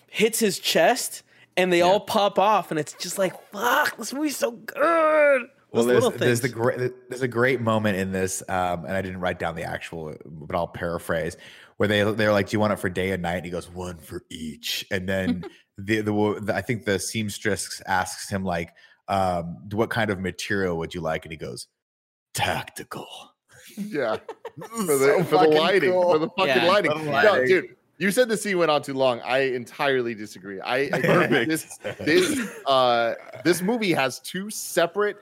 hits his chest, and they all pop off, and it's just like, fuck, this movie's so good. Well, there's, little there's the great there's a great moment in this, um, and I didn't write down the actual, but I'll paraphrase where they they're like, "Do you want it for day and night?" And he goes, "One for each." And then the, the the I think the seamstress asks him like, um, "What kind of material would you like?" And he goes, "Tactical." Yeah. For So the, for the fucking lighting. For the fucking Yeah. lighting. For the No, dude, you said the scene went on too long. I entirely disagree. I, I think this this uh this movie has two separate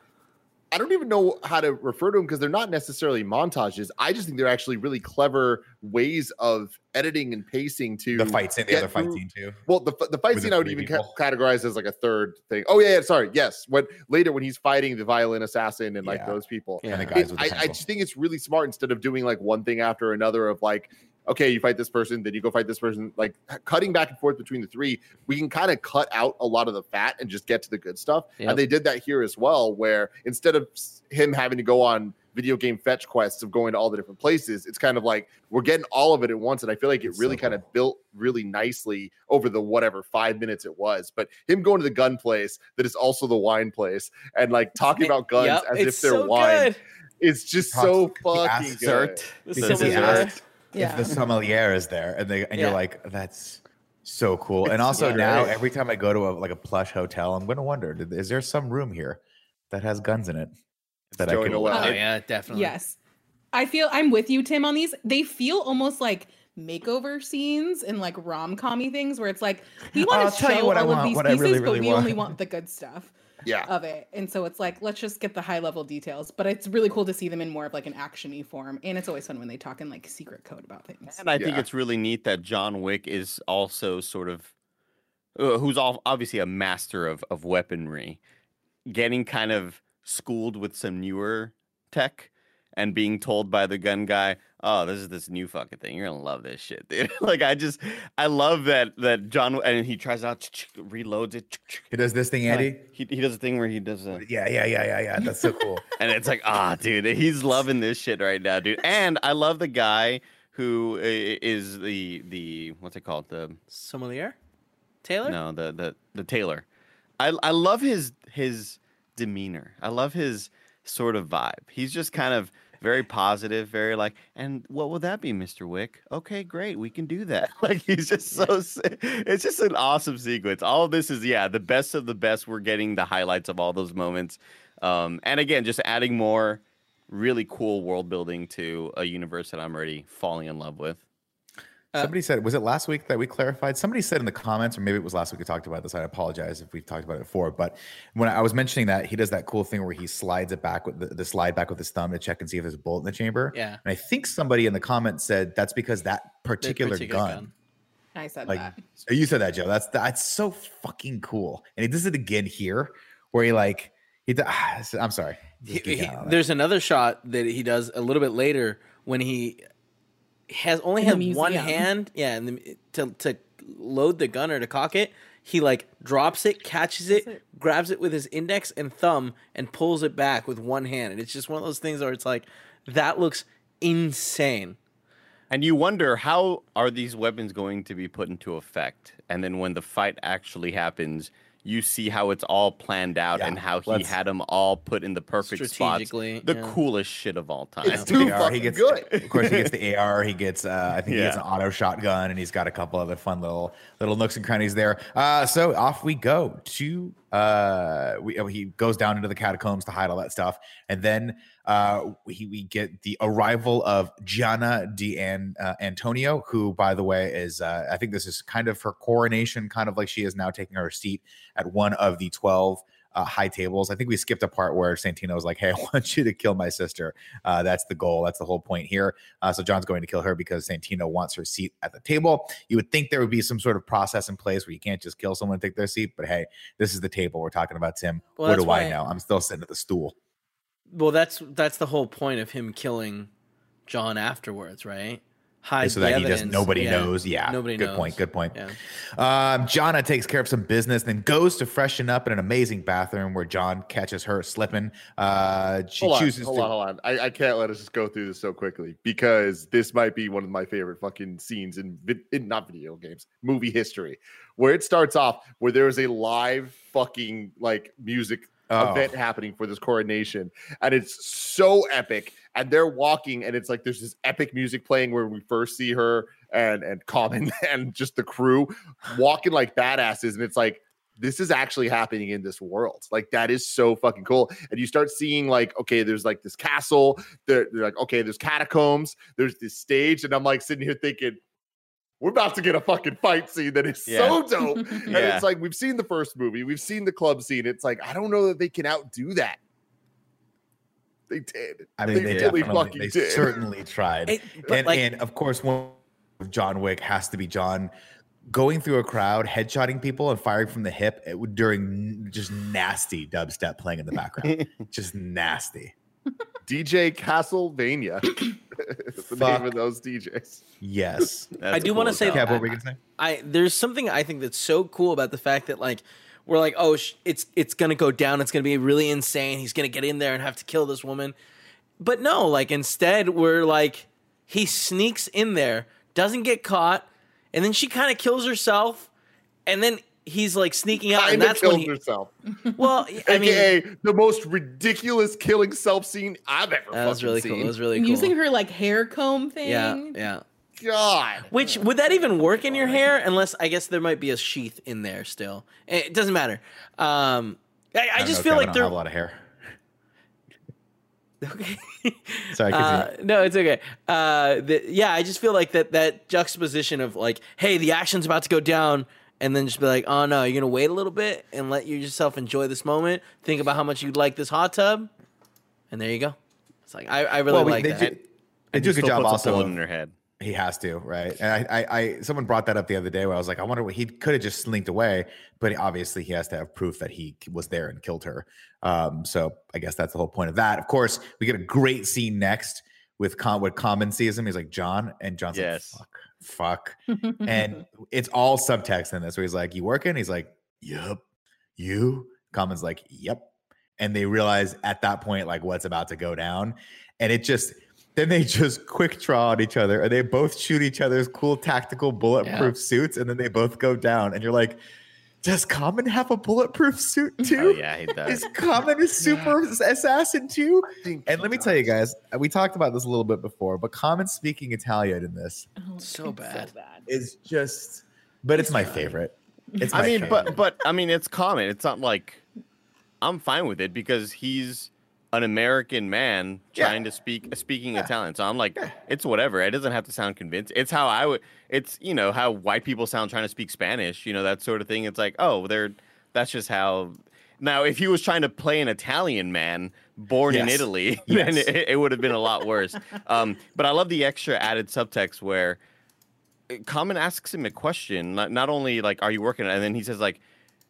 I don't even know how to refer to them because they're not necessarily montages. I just think they're actually really clever ways of editing and pacing to The fight scene, the other fight scene too. Well, the the fight With scene the I would three even ca- people. categorize as like a third thing. Oh yeah, yeah, sorry. Yes, when later when he's fighting the violin assassin and like Yeah. those people. Yeah. And the It- guys with the I, I just think it's really smart instead of doing like one thing after another of like, okay, you fight this person, then you go fight this person. Like cutting back and forth between the three, we can kind of cut out a lot of the fat and just get to the good stuff. Yep. And they did that here as well, where instead of him having to go on video game fetch quests of going to all the different places, it's kind of like we're getting all of it at once. And I feel like it It's really so kind of built really nicely over the whatever five minutes it was. But him going to the gun place that is also the wine place and like talking about guns Yep, as if it's they're so wine. good. It's just Talks- so fucking good. Dessert. The Because he sommelier. asked Yeah. if the sommelier is there, and they and Yeah. you're like, "That's so cool." And also so now, great. every time I go to a like a plush hotel, I'm gonna wonder: is there some room here that has guns in it that I can? Noel. Oh, It- yeah, definitely. Yes. I feel I'm with you, Tim, on these. They feel almost like makeover scenes and like rom commy things where it's like we I'll want to tell you show what I all of these pieces, really, but really we only want. want the good stuff Yeah. of it. And so it's like let's just get the high level details. But it's really cool to see them in more of like an actiony form. And it's always fun when they talk in like secret code about things. And I think it's really neat that John Wick is also sort of, uh, who's all, obviously a master of, of weaponry, getting kind of schooled with some newer tech and being told by the gun guy, "Oh, this is this new fucking thing. You're gonna love this shit, dude." like I just, I love that that John and he tries out, reloads it. He does this thing, Andy. He, he does a thing where he does a, Yeah, yeah, yeah, yeah, yeah. That's so cool. and it's like, ah, dude, he's loving this shit right now, dude. And I love the guy who is the the what's it called the Sommelier? Taylor? no the the the tailor. I I love his his demeanor. I love his sort of vibe. He's just kind of very positive, very like, and what will that be, Mr. Wick? Okay, great, we can do that. Like he's just so. It's just an awesome sequence. All of this is yeah, the best of the best. We're getting the highlights of all those moments, um, and again, just adding more really cool world building to a universe that I'm already falling in love with. Uh, Somebody said, was it last week that we clarified? Somebody said in the comments, or maybe it was last week we talked about this. I apologize if we've talked about it before. But when I was mentioning that, he does that cool thing where he slides it back with the, the slide back with his thumb to check and see if there's a bullet in the chamber. Yeah. And I think somebody in the comments said that's because that The particular, gun. I said Like that. so you said that, Joe. That's that's so fucking cool. And he does it again here, where he like he. do- ah, I'm sorry. He- he- out on it. there's another shot that he does a little bit later when he has only In the had one hand, yeah, and the, to to load the gun or to cock it. He like drops it, catches it, it. grabs it with his index and thumb, and pulls it back with one hand. And it's just one of those things where it's like that looks insane. And you wonder how are these weapons going to be put into effect? And then when the fight actually happens, you see how it's all planned out Yeah, and how he had them all put in the perfect spots. The yeah. coolest shit of all time. It's too AR, fucking he gets, good. Of course, he gets the AR. He gets, uh, I think he gets an auto shotgun, and he's got a couple other fun little little nooks and crannies there. Uh, so off we go to. Uh, we, he goes down into the catacombs to hide all that stuff, and then uh, we we get the arrival of Gianna Di An, uh, Antonio, who, by the way, is uh, I think this is kind of her coronation, kind of like she is now taking her seat at one of the twelve uh, high tables. I think we skipped a part where Santino was like, "Hey, I want you to kill my sister. Uh, that's the goal. That's the whole point here." Uh, so John's going to kill her because Santino wants her seat at the table. You would think there would be some sort of process in place where you can't just kill someone and take their seat, but hey, this is the table we're talking about. Tim, Well, what do I know? I'm still sitting at the stool. Well, that's that's the whole point of him killing John afterwards, right? Hide so the that he doesn't. Nobody Yeah. knows. Yeah, Nobody good knows. point. Good point. Yeah. Um, Gianna takes care of some business, then goes to freshen up in an amazing bathroom where John catches her slipping. Uh, she hold on, chooses hold to. on, hold on. I, I can't let us just go through this so quickly because this might be one of my favorite fucking scenes in, in not video games, movie history, where it starts off where there is a live fucking like music Oh. event happening for this coronation, and it's so epic. And they're walking, and it's like there's this epic music playing where we first see her and and Common and just the crew walking like badasses, and it's like this is actually happening in this world. Like that is so fucking cool. And you start seeing like, okay, there's like this castle. They're, they're like, okay, there's catacombs. There's this stage, and I'm like sitting here thinking, we're about to get a fucking fight scene that is so dope. and Yeah. it's like we've seen the first movie, we've seen the club scene. It's like I don't know that they can outdo that. They did. I mean, they, really definitely, fucking they did. certainly tried. It- and, like, and of course, one of John Wick has to be John going through a crowd, headshotting people and firing from the hip it during just nasty dubstep playing in the background. just nasty. DJ Castlevania. That's the Fuck. name of those DJs. Yes. That's I do cool wanna say hell. Kev, what were we gonna say? I there's something I think that's so cool about the fact that like we're like, oh, sh- it's it's gonna go down. It's gonna be really insane. He's gonna get in there and have to kill this woman. But no, like instead we're like he sneaks in there, doesn't get caught, and then she kind of kills herself, and then he's like sneaking out, and Kinda that's when kills he. herself. Well, I mean, AKA the most ridiculous killing self scene I've ever that was really seen. cool. That was really cool. Using her like hair comb thing. yeah, yeah. God. Which would that even work in your hair? Unless I guess there might be a sheath in there still. It doesn't matter. Um, I, I, don't just know, feel Kev, I like don't have a lot of hair. okay. Sorry, Uh, no, it's okay. Uh, the, yeah, I just feel like that that juxtaposition of like, hey, the action's about to go down, and then just be like, oh no, you're gonna wait a little bit and let yourself enjoy this moment. Think about how much you'd like this hot tub, and there you go. It's like I, I really Well, we- like they that. do, they do a good job also. in her head. He has to, right? And I, I, I, someone brought that up the other day where I was like, I wonder what he could have just slinked away, but obviously he has to have proof that he was there and killed her. Um, so I guess that's the whole point of that. Of course, we get a great scene next with Com- what Common sees him. He's like John, and John's Yes. like, fuck, fuck, and it's all subtext in this where he's like, "You working?" He's like, "Yep." You? Common's like, "Yep," and they realize at that point like what's about to go down, and it just then they just quick draw on each other and they both shoot each other's cool tactical bulletproof suits and then they both go down and you're like does common have a bulletproof suit too Oh yeah, he does. is common a super assassin too and let me tell you guys uh, we talked about this a little bit before but common speaking italian in this Oh, So it's bad. is just but it's my favorite it's my I mean, favorite. but but I mean, it's common. It's not like I'm fine with it because he's an American man Yeah. trying to speak speaking Italian. So I'm like, it's whatever. It doesn't have to sound convinced. It's how I would. It's you know how white people sound trying to speak Spanish. You know that sort of thing. It's like, oh, they're that's just how. Now, if he was trying to play an Italian man born in Yes. Italy, then it, it would have been a lot worse. um, but I love the extra added subtext where Common asks him a question, not, not only like, "Are you working?" and then he says like,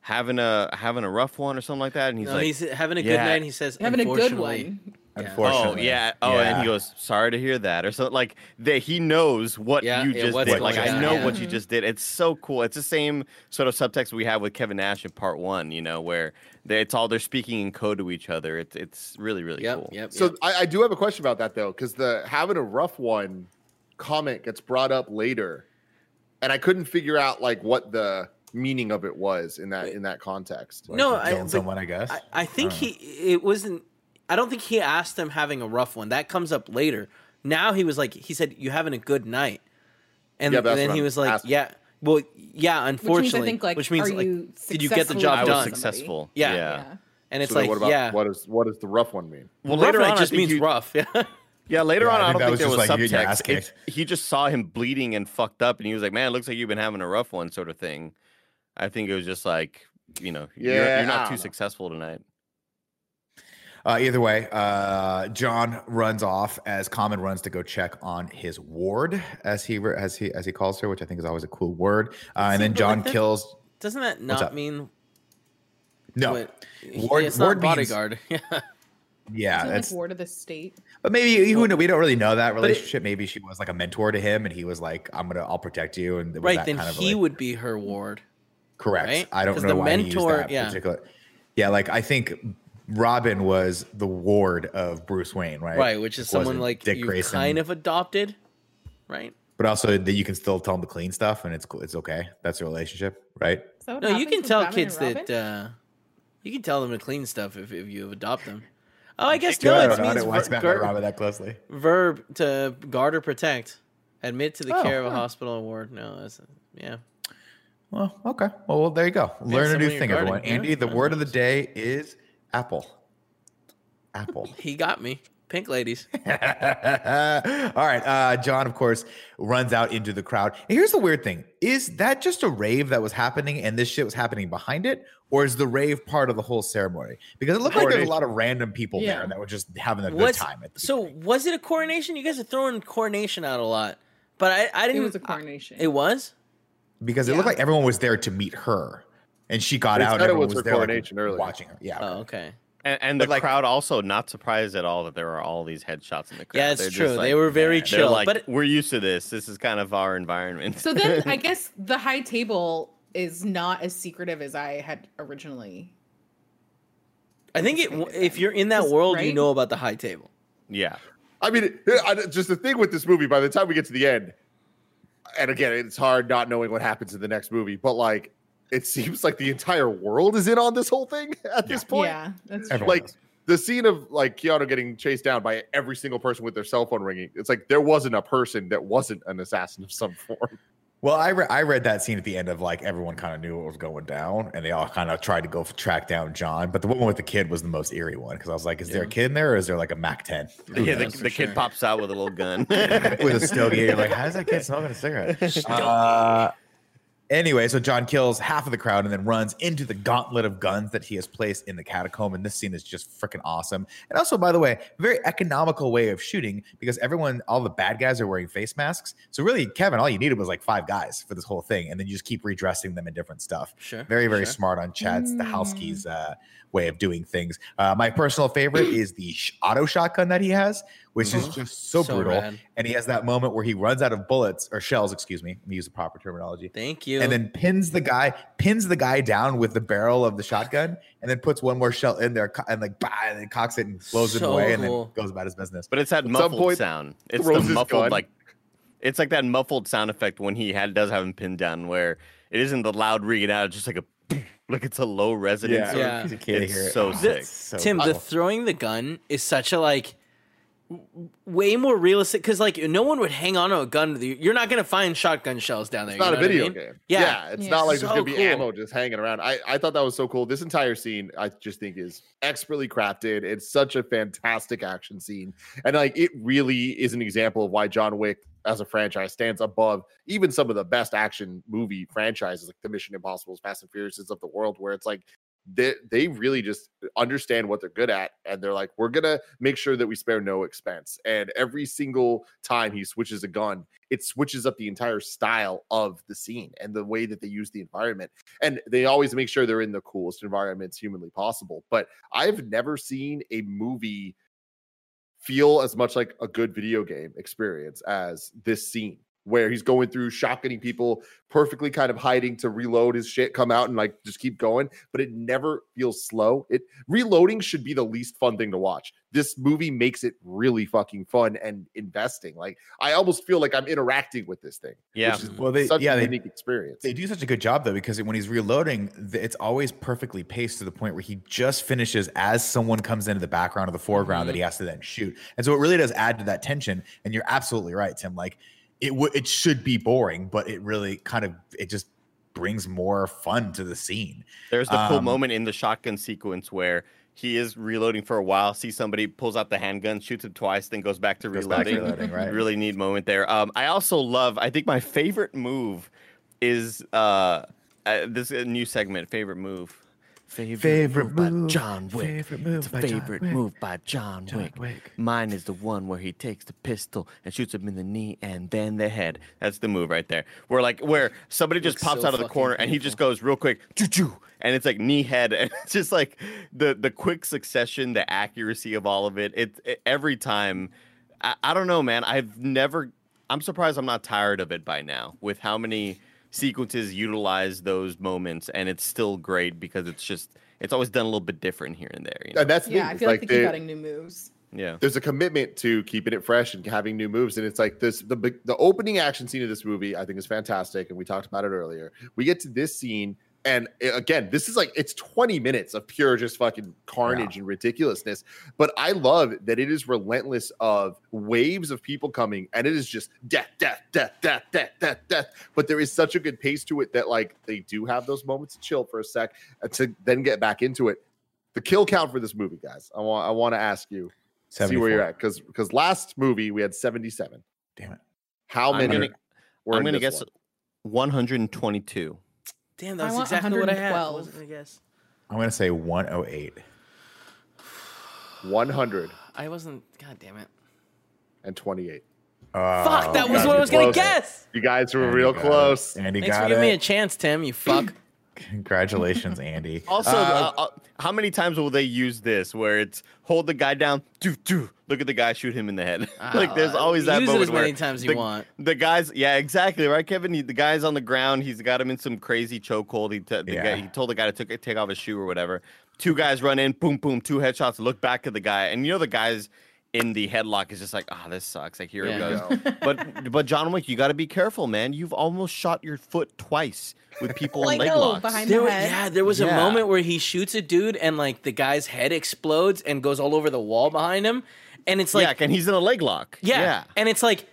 "Having a having a rough one" or something like that, and he's no, like, he's having a good yeah. night. And he says, Having a good "Unfortunately." one. Yeah. "Oh yeah, oh," and he goes, "Sorry to hear that," or something like that. He knows what Yeah, you just what's did. Like I know yeah. what you just did. It's so cool. It's the same sort of subtext we have with Kevin Nash in part one. You know, where they, it's all they're speaking in code to each other. It's it's really really Yep, cool. yep. So yep. I, I do have a question about that though, because the having a rough one comment gets brought up later, and I couldn't figure out like what the meaning of it was in that in that context. Like, No, I- killing but someone i guess I, I think don't know. he it wasn't I don't think he asked him having a rough one. That comes up later. Now he was like he said you having a good night. And, Yeah, and then he was like, asking. yeah. Well, yeah, Which means unfortunately, I think like, which means like you did you get the job I with was done? successful. Yeah. yeah. and it's So then like what about yeah. what is what does the rough one mean? Well, rough later on, I just means you- rough. Yeah. Yeah, later Yeah, on, I I, don't think was there was like, you get your ass subtext. It's- he just saw him bleeding and fucked up, and he was like, "Man, it looks like you've been having a rough one," sort of thing. I think it was just like you know, you're, you're not too know. successful tonight. Uh, either way, uh, John runs off as Common runs to go check on his ward, as he as he as he calls her, which I think is always a cool word. Uh, and See, then John like that- kills. Doesn't that not mean No, what- Ward- it's Ward not means- bodyguard? Yeah. yeah, Isn't that's like ward of the state. But maybe who know, we don't really know that But it- relationship. maybe she was like a mentor to him, and he was like, "I'm gonna, I'll protect you." And right. that Then kind of he like- would be her ward. Correct. right? I don't know the why he mentor- used that yeah. particular. Yeah, like I think Robin was the ward of Bruce Wayne, right? Right, which is It someone like Dick you Grayson, kind of adopted, right? but also that you can still tell him to clean stuff, and it's cool. It's okay. That's a relationship, right? Is that what No, you can tell Batman kids that uh, you can tell them to clean stuff if, if you adopt them. Oh, I guess Joe, no. I It don't know. I means didn't watch ver- Batman gar- Robin that closely. verb to guard or protect, admit to the Oh, care of a huh. hospital ward. No, that's yeah. Well, okay. Well, well there you go. Learn a new thing, guarding, everyone. yeah. Andy, the word of the day is apple. Apple. He got me. Pink ladies. All right. Uh, John, of course, runs out into the crowd. And here's the weird thing is that just a rave that was happening and this shit was happening behind it? Or is the rave part of the whole ceremony? Because it looked like there's a lot of random people Yeah. there that were just having a good Was time. At the so beginning. was it a coronation? You guys are throwing coronation out a lot, but I I didn't. It was a coronation. It was. Because it looked like everyone was there to meet her. And she got They out. and everyone was her there, like, earlier. watching her. Yeah. Oh, okay. okay. And, and the like- crowd also not surprised at all that there were all these headshots in the crowd. Yeah, it's They're true. like- they were very they're chill, like, but we're used to this. This is kind of our environment. So then I guess the high table is not as secretive as I had originally. I think it, if you're in that world, you know about the high table. yeah. I mean, I, just the thing with this movie, by the time we get to the end, and again, it's hard not knowing what happens in the next movie, but like, it seems like the entire world is in on this whole thing at this point. Yeah, that's true. Like, the scene of like Keanu getting chased down by every single person with their cell phone ringing. It's like there wasn't a person that wasn't an assassin of some form. Well, I, re- I read that scene at the end of like everyone kind of knew what was going down, and they all kind of tried to go track down John. But the one with the kid was the most eerie one because I was like, is there a kid in there, or is there like a Mac 10 Yeah, the, knows for the kid sure. pops out with a little gun. with a stogie? You're like, how's that kid smoking a cigarette? Uh, anyway, so John kills half of the crowd and then runs into the gauntlet of guns that he has placed in the catacomb. And this scene is just freaking awesome. And also, by the way, very economical way of shooting because everyone, all the bad guys are wearing face masks. So really, Kevin, all you needed was like five guys for this whole thing, and then you just keep redressing them in different stuff. Sure. Very, very sure. smart on Chad Mm. Stahelski's uh, way of doing things. Uh, my personal favorite is the auto shotgun that he has, which is Mhm. just so, So brutal. rad. And he has that moment where he runs out of bullets or shells, excuse me. Let me use the proper terminology. Thank you. And then pins the guy, pins the guy down with the barrel of the shotgun, and then puts one more shell in there and like bah, and then cocks it and blows it So away, and then goes about his business. But it's that At some muffled point, sound. It's the muffled gun. like it's like that muffled sound effect when he had does have him pinned down where it isn't the loud ringing out, it's just like a like it's a low resonance. Yeah. sort of- Yeah. He's a kid It's here. so Oh, sick. so Tim, cool. the throwing the gun is such a like w- way more realistic because like no one would hang on to a gun. you. You're not gonna find shotgun shells down there. It's you not a know what I video mean? game. Yeah. yeah it's Yeah. not like So there's gonna be cool. ammo just hanging around. I, I thought that was so cool. This entire scene, I just think is expertly crafted. It's such a fantastic action scene. And like it really is an example of why John Wick as a franchise stands above even some of the best action movie franchises like the Mission Impossibles, Fast and Furiouses of the world, where it's like they they really just understand what they're good at and they're like we're gonna make sure that we spare no expense. And every single time he switches a gun it switches up the entire style of the scene and the way that they use the environment. And they always make sure they're in the coolest environments humanly possible. But i've never seen a movie feel as much like a good video game experience as this scene where he's going through shotgunning people perfectly kind of hiding to reload his shit come out and like just keep going but it never feels slow it reloading should be the least fun thing to watch this movie makes it really fucking fun and investing like i almost feel like i'm interacting with this thing Yeah. which is Well, they- such yeah, a they- unique experience They do such a good job though because when he's reloading, it's always perfectly paced to the point where he just finishes as someone comes into the background or the foreground that mm-hmm. he has to then shoot. And so it really does add to that tension. And you're absolutely right, Tim. Like it would, it should be boring, but it really kind of it just brings more fun to the scene. There's the cool Um, moment in the shotgun sequence where he is reloading for a while, sees somebody, pulls out the handgun, shoots him twice, then goes back to Goes back to reloading. reloading, right? Really neat moment there. Um, I also love. I think my favorite move is uh, uh, this uh, new segment, favorite move. Favorite, Favorite by move, John Wick. favorite move It's a by John favorite Wick. move by John, John Wick. Wick. Mine is the one where he takes the pistol and shoots him in the knee and then the head. That's the move right there. Where like where somebody just pops so out of the fucking corner and he just goes real quick, choo choo, and it's like knee head, and it's just like the the quick succession, the accuracy of all of it. It, it every time. I, I don't know, man. I've never. I'm surprised I'm not tired of it by now. With how many sequences utilize those moments, and it's still great because it's just it's always done a little bit different here and there. You know? And that's the Yeah, thing, I feel like, they keep they- adding new moves. yeah. there's a commitment to keeping it fresh and having new moves and it's like this the the opening action scene of this movie i think is fantastic and we talked about it earlier we get to this scene and uh, again this is like it's 20 minutes of pure just fucking carnage and ridiculousness but i love that it is relentless of waves of people coming and it is just death death death death death death death but there is such a good pace to it that like they do have those moments to chill for a sec uh, to then get back into it the kill count for this movie guys i want i want to ask you see where you're at because because last movie we had 77 Damn it. how I'm many gonna, were I'm gonna guess one? 122. Damn, I that's want exactly what I had. I wasn't gonna guess. I'm gonna say 108. 100 I wasn't. God damn it. and 28. Oh, Fuck, that oh, was God, what I was gonna close. guess. you guys were Andy real close Andy Thanks for got giving me a it. chance, Tim. You fuck. Congratulations, Andy. Also, Uh, uh, uh, how many times will they use this where it's hold the guy down, do do, look at the guy, shoot him in the head? like there's always that use moment it as many where times you the, want. The guys, yeah, exactly right, Kevin. He, the guy's on the ground. He's got him in some crazy chokehold. He, t- the Yeah. guy, he told the guy to took, take off his shoe or whatever. Two guys run in, boom, boom, two headshots. Look back at the guy, and you know the guys in the headlock is just like, ah, this sucks. Like here Yeah. it goes. but but John Wick, you got to be careful, man. You've almost shot your foot twice with people in Like, leg no, locks. behind There, the head. yeah, there was a moment where he shoots a dude and like the guy's head explodes and goes all over the wall behind him, and it's like, yeah, and he's in a leg lock. yeah, yeah. and it's like,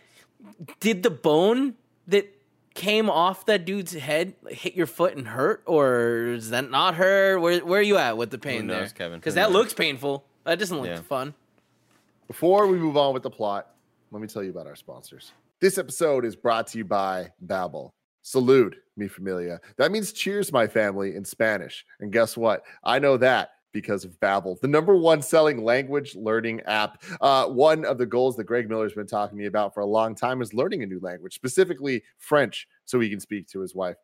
did the bone that came off that dude's head hit your foot and hurt, or is that not hurt? Where where are you at with the pain knows, there, Kevin? Because that knows? looks painful. That doesn't look Yeah. fun. Before we move on with the plot let me tell you about our sponsors. This episode is brought to you by babbel. Salud mi familia. That means cheers my family in spanish. And guess what? I know that because of Babbel, the number one selling language learning app. Uh, one of the goals that Greg Miller's been talking to me about for a long time is learning a new language, specifically French, so he can speak to his wife,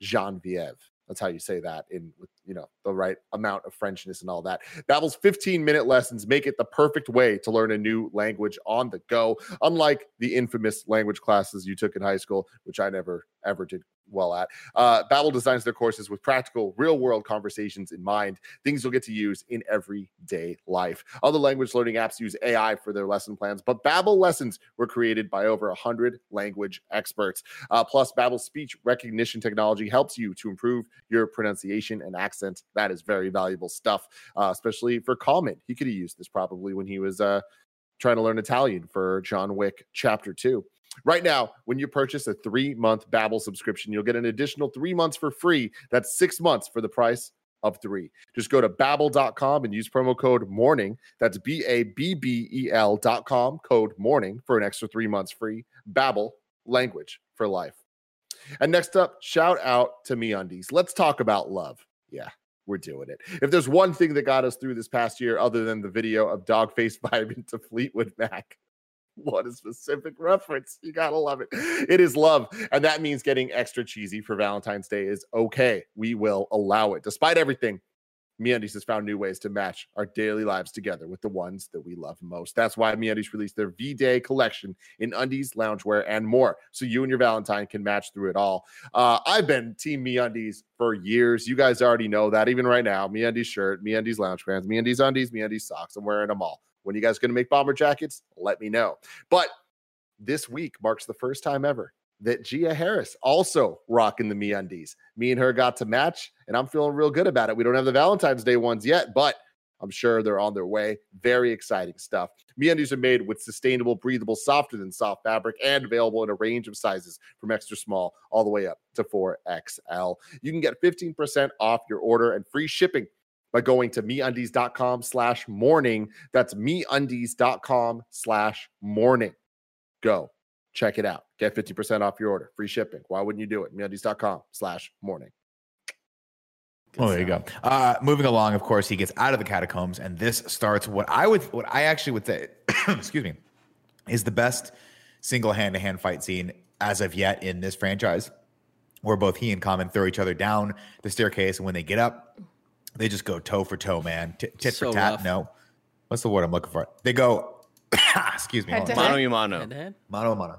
Genevieve. That's how you say that in with you know the right amount of Frenchness and all that. Babbel's 15 minute lessons make it the perfect way to learn a new language on the go. Unlike the infamous language classes you took in high school, which I never ever did well at. Uh, Babbel designs their courses with practical, real-world conversations in mind, things you'll get to use in everyday life. Other language learning apps use AI for their lesson plans, but Babbel lessons were created by over 100 language experts. Uh, plus, Babbel's speech recognition technology helps you to improve your pronunciation and accent. That is very valuable stuff, uh, especially for Common. He could have used this probably when he was uh, trying to learn Italian for John Wick Chapter 2. Right now, when you purchase a three-month Babbel subscription, you'll get an additional three months for free. That's six months for the price of three. Just go to babbel.com and use promo code morning. That's B-A-B-B-E-L dot com, code morning for an extra three months free. Babbel, language for life. And next up, shout out to me MeUndies. Let's talk about love. Yeah, we're doing it. If there's one thing that got us through this past year, other than the video of dog Dogface vibing to Fleetwood Mac, what a specific reference. You gotta love it. It is love. And that means getting extra cheesy for Valentine's Day is okay. We will allow it. Despite everything, MeUndies has found new ways to match our daily lives together with the ones that we love most. That's why MeUndies released their V-Day collection in undies, loungewear, and more, so you and your Valentine can match through it all. Uh, I've been Team MeUndies for years. You guys already know that. Even right now, MeUndies shirt, MeUndies lounge pants, MeUndies undies, MeUndies socks. I'm wearing them all. When you guys going to make bomber jackets? Let me know. But this week marks the first time ever that Gia Harris also rocking the me undies. Me and her got to match, and I'm feeling real good about it. We don't have the Valentine's Day ones yet, but I'm sure they're on their way. Very exciting stuff. Me undies are made with sustainable, breathable, softer than soft fabric and available in a range of sizes from extra small all the way up to 4XL. You can get 15% off your order and free shipping by going to meundies.com slash morning. That's meundies.com slash morning. Go check it out. Get 50% off your order, free shipping. Why wouldn't you do it? Meundies.com slash morning. Oh, there you go. Uh, moving along, of course, he gets out of the catacombs, and this starts what I would, what I actually would say, excuse me, is the best single hand to hand fight scene as of yet in this franchise, where both he and Common throw each other down the staircase, and when they get up, they just go toe for toe, man, T- tit So for tat. rough. No, what's the word I'm looking for? They go, excuse me, Head hold to on. head. Mano y mano. Head to head? mano a mano.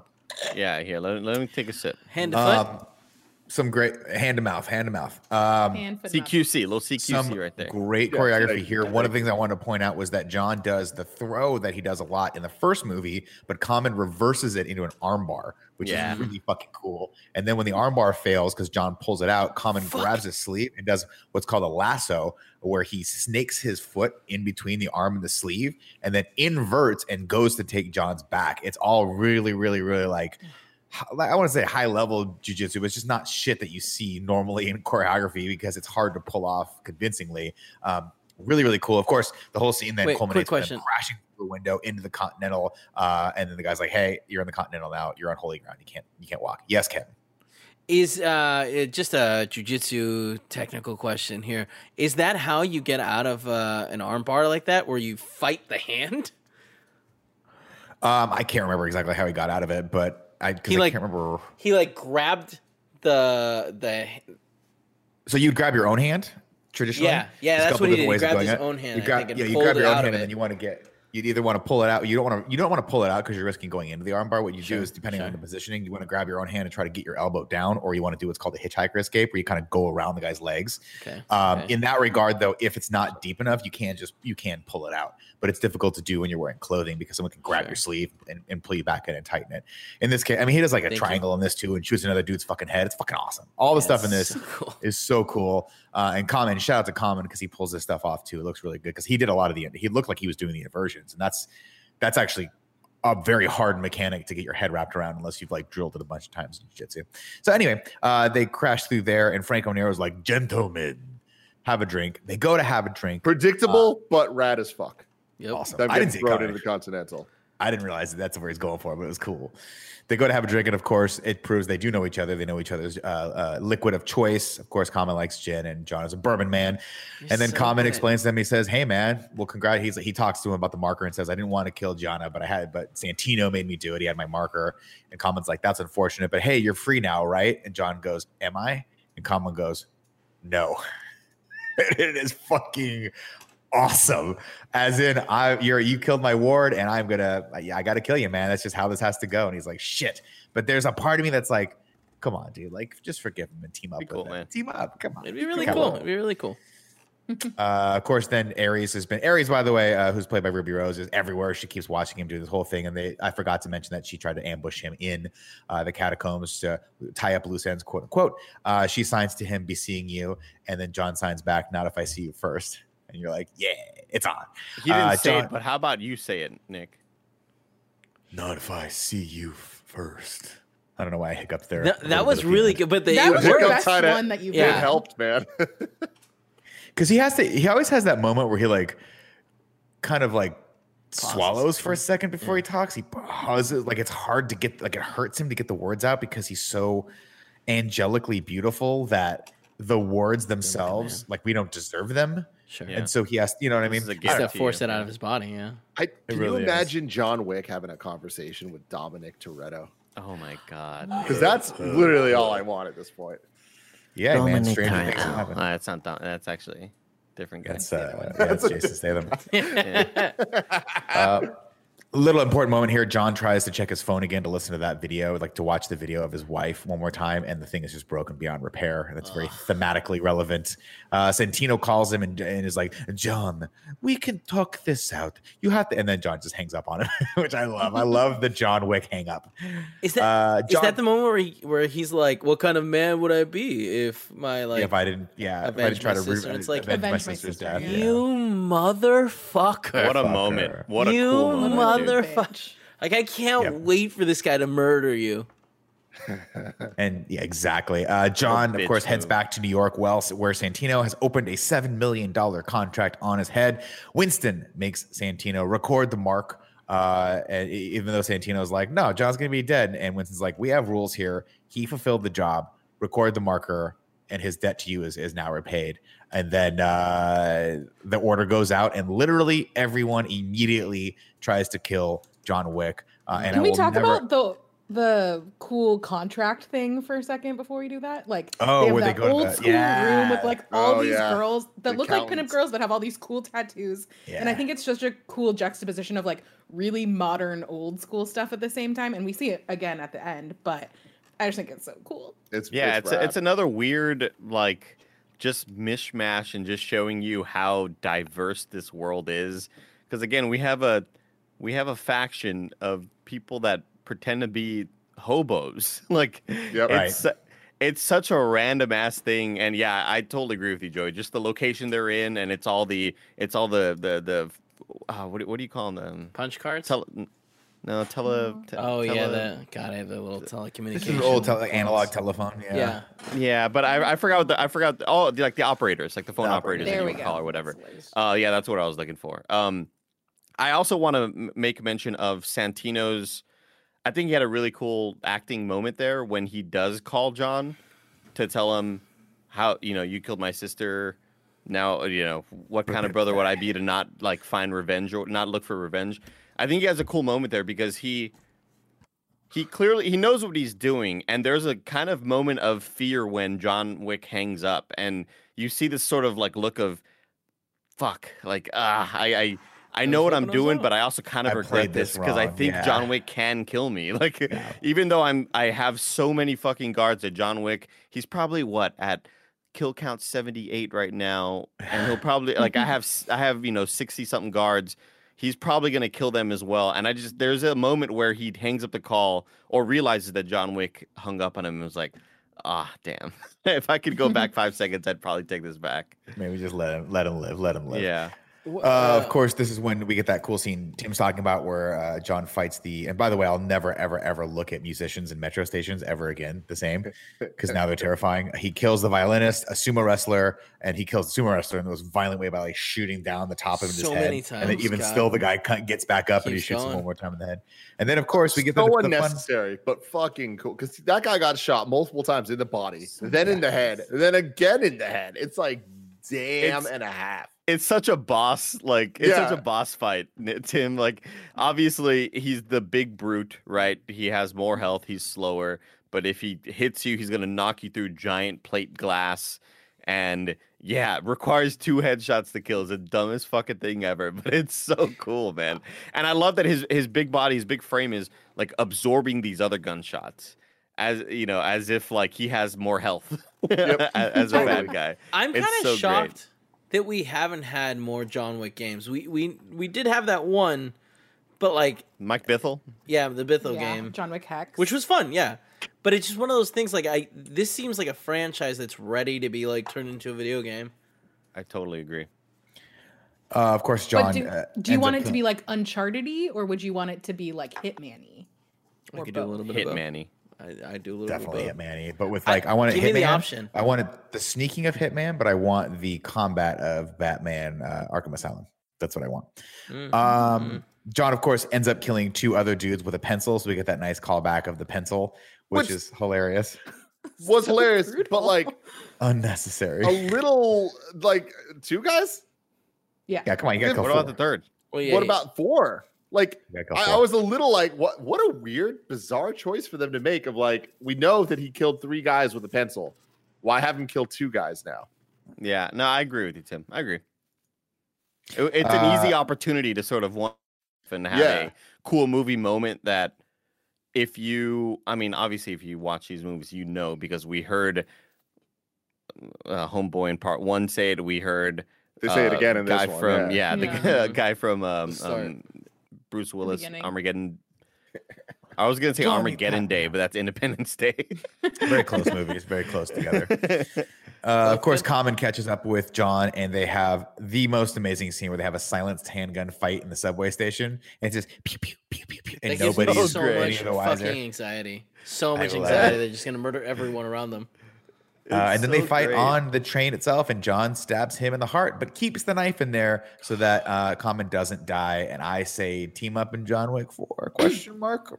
Yeah, here. Let, let me take a sip. Hand to foot. Um, some great hand to mouth, hand to mouth. Um, Hand. CQC, little CQC some right there. great Yeah, choreography thank here. you. One of the things I wanted to point out was that John does the throw that he does a lot in the first movie, but Common reverses it into an armbar, which Yeah. is really fucking cool. And then when the armbar fails, because John pulls it out, Common grabs his sleeve and does what's called a lasso, where he snakes his foot in between the arm and the sleeve, and then inverts and goes to take John's back. It's all really, really, really like. I want to say high level jujitsu, but it's just not shit that you see normally in choreography because it's hard to pull off convincingly. Um, really, really cool. Of course, the whole scene then Wait, culminates with them crashing through the window into the Continental, uh, and then the guy's like, "Hey, you're in the Continental now. You're on holy ground. You can't, you can't walk." Yes, Ken. Is uh it- just a jujitsu technical question here? Is that how you get out of uh, an armbar like that, where you fight the hand? Um, I can't remember exactly how he got out of it, but I, He, I like- can't remember. He like grabbed the the So you'd grab your own hand traditionally. Yeah, yeah, There's that's what he did. He grabbed his it. own hand, You grab, yeah, you grab your own hand, and then you want to get. You'd either want to pull it out. You don't want to. You don't want to pull it out because you're risking going into the armbar. What you do is, depending on the positioning, you want to grab your own hand and try to get your elbow down, or you want to do what's called a hitchhiker escape, where you kind of go around the guy's legs. Okay. Um, okay. In that regard, though, if it's not deep enough, you can just you can pull it out, but it's difficult to do when you're wearing clothing because someone can grab Sure. your sleeve and, and pull you back in and tighten it. In this case, I mean, he does like a Thank you. triangle in this too and shoots another dude's fucking head. It's fucking awesome. All the stuff in this So cool. is so cool. Uh, and Common, shout out to Common because he pulls this stuff off too. It looks really good because he did a lot of the. He looked like he was doing the inversions, and that's that's actually a very hard mechanic to get your head wrapped around unless you've like drilled it a bunch of times in jiu-jitsu. So anyway, uh, they crash through there, and Franco Nero's like, "Gentlemen, have a drink." They go to have a drink. Predictable, but rad as fuck. Yep. Awesome. Them I didn't getting see it thrown into the Continental. I didn't realize that that's where he's going for, but it was cool. They go to have a drink, and of course, it proves they do know each other. They know each other's uh, uh, liquid of choice. Of course, Common likes gin, and John is a bourbon man. You're and then so Common good. explains to him, He says, "Hey, man, well, congrats." He's he talks to him about the marker and says, "I didn't want to kill Gianna, but I had, but Santino made me do it. He had my marker." And Common's like, "That's unfortunate, but hey, you're free now, right?" And John goes, "Am I?" And Common goes, "No." it is fucking awesome. As in, I you're you killed my ward, and I'm gonna yeah, I gotta kill you, man. That's just how this has to go. And he's like, shit. But there's a part of me that's like, come on, dude, like just forgive him and team up Be with cool, him. man. Team up, come on. It'd be really cool. on. It'd be really cool. Uh, of course, then Ares has been Ares, by the way, uh, who's played by Ruby Rose, is everywhere. She keeps watching him do this whole thing, and they I forgot to mention that she tried to ambush him in uh, the catacombs to tie up loose ends, quote unquote. Uh, she signs to him, "Be seeing you," and then John signs back, "Not if I see you first. And you're like, "Yeah, it's on." He didn't Uh, say John- it, but how about you say it, Nick? Not if I see you first. I don't know why I hiccuped there. That, that was really good, but the, that was the best tied it. one that you've Yeah. It helped, man. because he has to. He always has that moment where he like, kind of like swallows for a second before he talks. He pauses, like it's hard to get, like it hurts him to get the words out because he's so angelically beautiful that the words themselves, like we don't deserve them, Sure. Yeah. and so he has. You know what I mean? This is a I got to to force it out of his body. Yeah. I, can really you is. imagine John Wick having a conversation with Dominic Toretto? Oh my god. Because that's literally all I want at this point. Yeah, man. Dominic Stranger Toretto. things happen. Uh, that's not. Dom- That's actually different guy. That's uh, yeah, that's Jason Statham. Yeah. Uh, little important moment here. John tries to check his phone again to listen to that video, like to watch the video of his wife one more time, and the thing is just broken beyond repair. And it's very thematically relevant. Uh, Santino calls him and, and is like, "John, we can talk this out. You have to." And then John just hangs up on him, which I love. I love the John Wick hang up. Is that Uh, is that the moment where he, where he's like, "What kind of man would I be if my like yeah, if I didn't, yeah, if I didn't try to re- sister, it's like, avenge my avenge my sister's sister, death. yeah. yeah. you motherfucker, what a Fucker. moment. What a you cool moment. dude. Motherfucker!" Like I can't Yep. wait for this guy to murder you. And yeah, exactly. Uh, John, of course, heads move. back to New York, well, where Santino has opened a $7 million contract on his head. Winston makes Santino record the mark. Uh, and even though Santino's like, no, John's going to be dead. And Winston's like, we have rules here. He fulfilled the job. Record the marker. and his debt to you is is now repaid. And then uh, the order goes out, and literally everyone immediately tries to kill John Wick. Uh, and Can I we talk never- about the the cool contract thing for a second before we do that? Like, Oh, they have where they that go to old the- school room with like all Oh, these yeah. girls that The look like pinup accountants. girls that have all these cool tattoos. And I think it's just a cool juxtaposition of like really modern old school stuff at the same time. And we see it again at the end, but I just think it's so cool. It's Yeah, it's rad. it's another weird like just mishmash and just showing you how diverse this world is. Because again, we have a we have a faction of people that pretend to be hobos. like Yep. it's it's such a random ass thing. And yeah, I totally agree with you, Joey. Just the location they're in, and it's all the it's all the the the uh, what do- what do you call them? Punch cards. Tele, no, tele. te- oh yeah, the God, I have a little telecommunication. This telecommunication. is old tele- analog telephone. Yeah. Yeah. Yeah, but I, I forgot what the I forgot the, oh the, like the operators like the phone The operators operators. that There you would call or whatever. Uh, yeah, that's what I was looking for. Um, I also want to make mention of Santino's. I think he had a really cool acting moment there when he does call John to tell him how you know you killed my sister. Now you know what kind of brother would I be to not like find revenge or not look for revenge. I think he has a cool moment there because he he clearly he knows what he's doing and there's a kind of moment of fear when John Wick hangs up and you see this sort of like look of fuck like ah I I I know what I'm doing out. but I also kind of I regret this this because I think yeah. John Wick can kill me like even though I'm I have so many fucking guards at John Wick he's probably what at kill count 78 right now and he'll probably like I have I have you know 60 something guards he's probably going to kill them as well. And I just there's a moment where he hangs up the call or realizes that John Wick hung up on him and was like, ah, damn. if I could go back five seconds, I'd probably take this back. Maybe just let him let him live. Let him live. Yeah. Uh, of course, this is when we get that cool scene Tim's talking about where uh, John fights the. And by the way, I'll never, ever, ever look at musicians in metro stations ever again the same because now they're terrifying. He kills the violinist, a sumo wrestler, and he kills the sumo wrestler in the most violent way by like shooting down the top of his So head. many and then even God. still, the guy gets back up and he shoots him one more time in the head. And then, of course, we get so the, the fun. unnecessary, but fucking cool. Because that guy got shot multiple times in the body, So then in the head, then again in the head. It's like damn It's- and a half. It's such a boss, like it's such a boss fight, Tim. Like obviously he's the big brute, right? He has more health, he's slower, but if he hits you, he's gonna knock you through giant plate glass. And yeah, requires two headshots to kill. It's the dumbest fucking thing ever, but it's so cool, man. And I love that his his big body, his big frame is like absorbing these other gunshots. As you know, as if like he has more health Yep. as a bad guy. I'm kind of so great. Shocked that we haven't had more John Wick games. We we we did have that one, but like Mike Bithell. yeah, the Bithell Yeah, game, John Wick Hex. which was fun, yeah. But it's just one of those things. Like I, this seems like a franchise that's ready to be like turned into a video game. I totally agree. Uh, of course, John. But do, uh, do you want it to kill- be like Uncharted-y, or would you want it to be like Hitman-y? I Or could do a little bit of both. Hitman-y. I, I do a little Definitely bit of. Hitman-y, but with like I, want to give me the option. I wanted the sneaking of Hitman, but I want the combat of Batman uh, Arkham Asylum. That's what I want. Mm. Um, John, of course, ends up killing two other dudes with a pencil, so we get that nice callback of the pencil, which, Which- is hilarious, Was So hilarious, but like unnecessary. a little like two guys. Yeah. yeah, come on, you got to What go. What about the third? Well, yeah, what yeah. about four? Like You gotta go I, I was a little like, what? What a weird, bizarre choice for them to make. Of like, we know that he killed three guys with a pencil. Why have him kill two guys now? Yeah, no, I agree with you, Tim. I agree. It- it's an easy Uh, opportunity to sort of want and have Yeah. a cool movie moment that if you I mean, obviously if you watch these movies, you know because we heard uh, Homeboy in part one say it, we heard They say it uh, again in this guy one. from yeah. yeah, the Yeah. guy from um, um Bruce Willis beginning. Armageddon I was gonna say Johnny Armageddon Day, but that's Independence Day. very close movies, very close together. Uh, of course, Common catches up with John, and they have the most amazing scene where they have a silenced handgun fight in the subway station, and it's just pew pew pew pew pew, and That gives me nobody's so great. any much the wiser. fucking anxiety. So much anxiety. They're just gonna murder everyone around them. Uh, and then they fight great. on the train itself, and John stabs him in the heart, but keeps the knife in there so that uh, Common doesn't die. And I say, team up in John Wick Four? Question mark.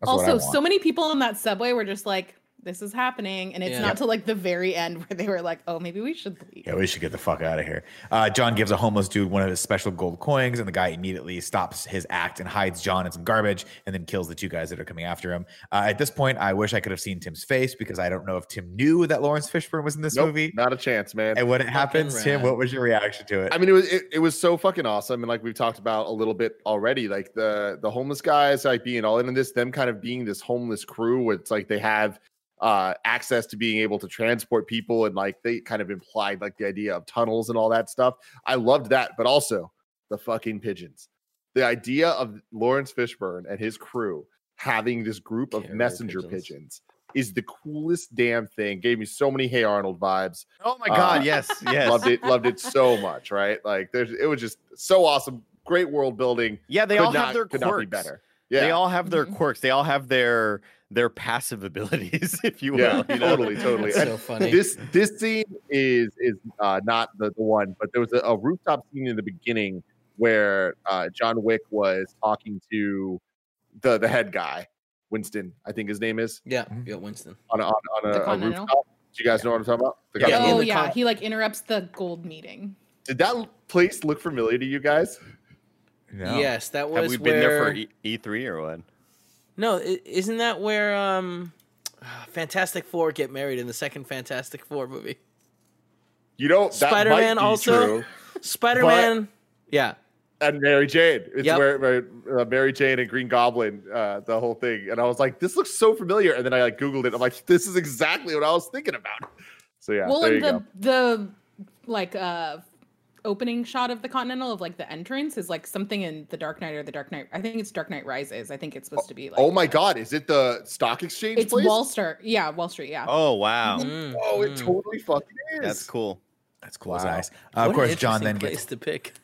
That's also, so many people in that subway were just like, this is happening, and it's Yeah. not till like the very end where they were like, "Oh, maybe we should leave." Yeah, we should get the fuck out of here. Uh, John gives a homeless dude one of his special gold coins, and the guy immediately stops his act and hides John in some garbage, and then kills the two guys that are coming after him. Uh, at this point, I wish I could have seen Tim's face because I don't know if Tim knew that Laurence Fishburne was in this Nope, movie. not a chance, man. And when it happens, Tim, rad. what was your reaction to it? I mean, it was it, it was so fucking awesome, and like we've talked about a little bit already, like the the homeless guys like being all in this, them kind of being this homeless crew, where it's like they have uh access to being able to transport people, and like they kind of implied like the idea of tunnels and all that stuff. I loved that, but also the fucking pigeons. The idea of Laurence Fishburne and his crew having this group of Carrier messenger pigeons. pigeons. is the coolest damn thing. Gave me so many Hey Arnold vibes. Oh my Uh, god, yes, yes. Loved it, loved it so much, right? Like there's it was just so awesome. Great world building. Yeah, they Could all not- have their could quirks. not be better. Yeah. They all have their Mhm. quirks. They all have their their passive abilities, if you will. Yeah, you know? totally, totally. That's so funny. this this scene is is uh, not the, the one, but there was a, a rooftop scene in the beginning where uh, John Wick was talking to the the head guy, Winston, I think his name is, yeah, yeah, Winston. on a, on, on a, a rooftop. Do you guys know what I'm talking about? The Yeah. oh yeah, con- he like interrupts the gold meeting. Did that place look familiar to you guys? No. Yes, that was Have we been where. there for E three or what? No, isn't that where um, Fantastic Four get married in the second Fantastic Four movie? You know, that Spider-Man also? Spider Man. Yeah, and Mary Jane. It's Yep. where, where uh, Mary Jane and Green Goblin, uh, the whole thing. And I was like, this looks so familiar. And then I like Googled it. I'm like, this is exactly what I was thinking about. So yeah, well, there and you the go. the like uh opening shot of the Continental of like the entrance is like something in the Dark Knight or the Dark Knight. I think it's Dark Knight Rises. I think it's supposed to be like. Oh my God, is it the stock exchange It's place? Wall Street. Yeah, Wall Street. Yeah. Oh wow, Mm, oh, it mm. totally fucking is. that's cool. That's cool as Wow. ice. Uh, of course, John interesting then place gets to pick.